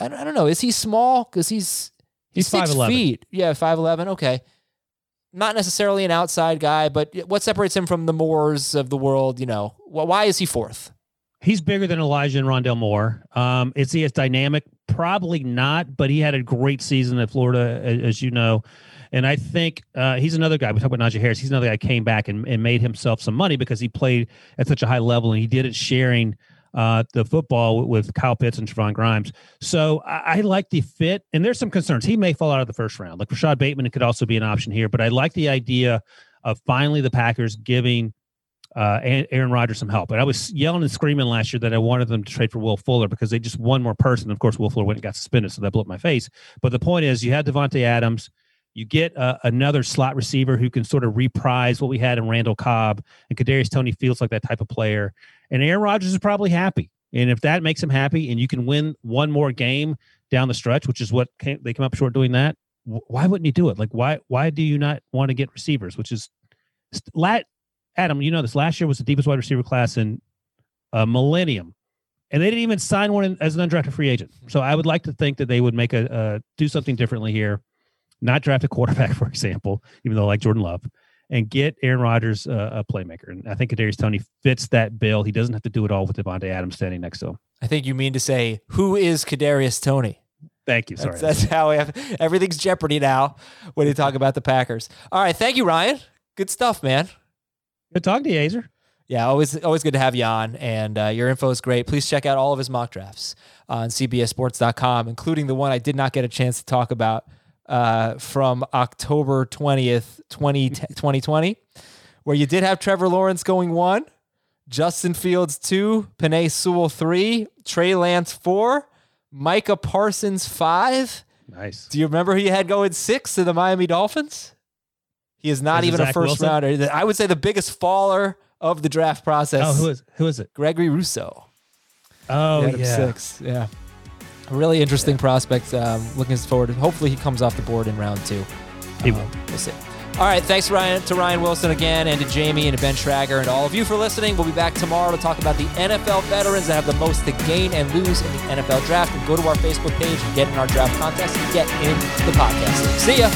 Speaker 4: I don't, I don't know. Is he small? Because he's
Speaker 6: he's
Speaker 4: six
Speaker 6: 5'11.
Speaker 4: feet. Yeah, five eleven. Okay, not necessarily an outside guy, but what separates him from the Moores of the world? You know, why is he fourth?
Speaker 6: He's bigger than Elijah and Rondale Moore. Um, is he as dynamic? Probably not, but he had a great season at Florida, as you know. And I think uh, he's another guy. We talk about Najee Harris. He's another guy came back and, and made himself some money because he played at such a high level and he did it sharing uh, the football with Kyle Pitts and Trevon Grimes. So I, I, like the fit, and there's some concerns. He may fall out of the first round. Like Rashod Bateman could also be an option here, but I like the idea of finally the Packers giving uh, Aaron Rodgers some help. And I was yelling and screaming last year that I wanted them to trade for Will Fuller because they just one more person. Of course, Will Fuller went and got suspended, so that blew up my face. But the point is, you had Davante Adams. You get uh, another slot receiver who can sort of reprise what we had in Randall Cobb, and Kadarius Toney feels like that type of player. And Aaron Rodgers is probably happy. And if that makes him happy, and you can win one more game down the stretch, which is what came, they come up short doing that, why wouldn't you do it? Like, why why do you not want to get receivers? Which is, lat, Adam, you know this. Last year was the deepest wide receiver class in a millennium, and they didn't even sign one as an undrafted free agent. So I would like to think that they would make a uh, do something differently here, not draft a quarterback, [LAUGHS] for example, even though I like Jordan Love, and get Aaron Rodgers uh, a playmaker. And I think Kadarius Toney fits that bill. He doesn't have to do it all with Davante Adams standing next to him.
Speaker 4: I think you mean to say who is Kadarius Toney?
Speaker 6: Thank you. Sorry,
Speaker 4: that's, that's how we have everything's Jeopardy now when you talk about the Packers. All right, thank you, Ryan. Good stuff, man.
Speaker 6: Good talking to you, Aizer.
Speaker 4: Yeah, always always good to have you on, and uh, your info is great. Please check out all of his mock drafts on CBSSports.com, including the one I did not get a chance to talk about uh, from October 20th, 20, 2020, [LAUGHS] where you did have Trevor Lawrence going one, Justin Fields two, Penei Sewell three, Trey Lance four, Micah Parsons five.
Speaker 6: Nice.
Speaker 4: Do you remember who you had going six to the Miami Dolphins? He is not
Speaker 6: Is
Speaker 4: even a first
Speaker 6: Wilson?
Speaker 4: rounder. I would say the biggest faller of the draft process.
Speaker 6: Oh, who is who is it?
Speaker 4: Gregory Rousseau.
Speaker 6: Oh,
Speaker 4: He had him
Speaker 6: yeah.
Speaker 4: six. Yeah. Really interesting prospect. Um, looking forward. Hopefully, he comes off the board in round two.
Speaker 6: He
Speaker 4: Um,
Speaker 6: will.
Speaker 4: We'll see. All right. Thanks, Ryan, to Ryan Wilson again, and to Jamie and to Ben Schrager, and all of you for listening. We'll be back tomorrow to talk about the NFL veterans that have the most to gain and lose in the NFL draft. And go to our Facebook page and get in our draft contest and get in the podcast. See ya.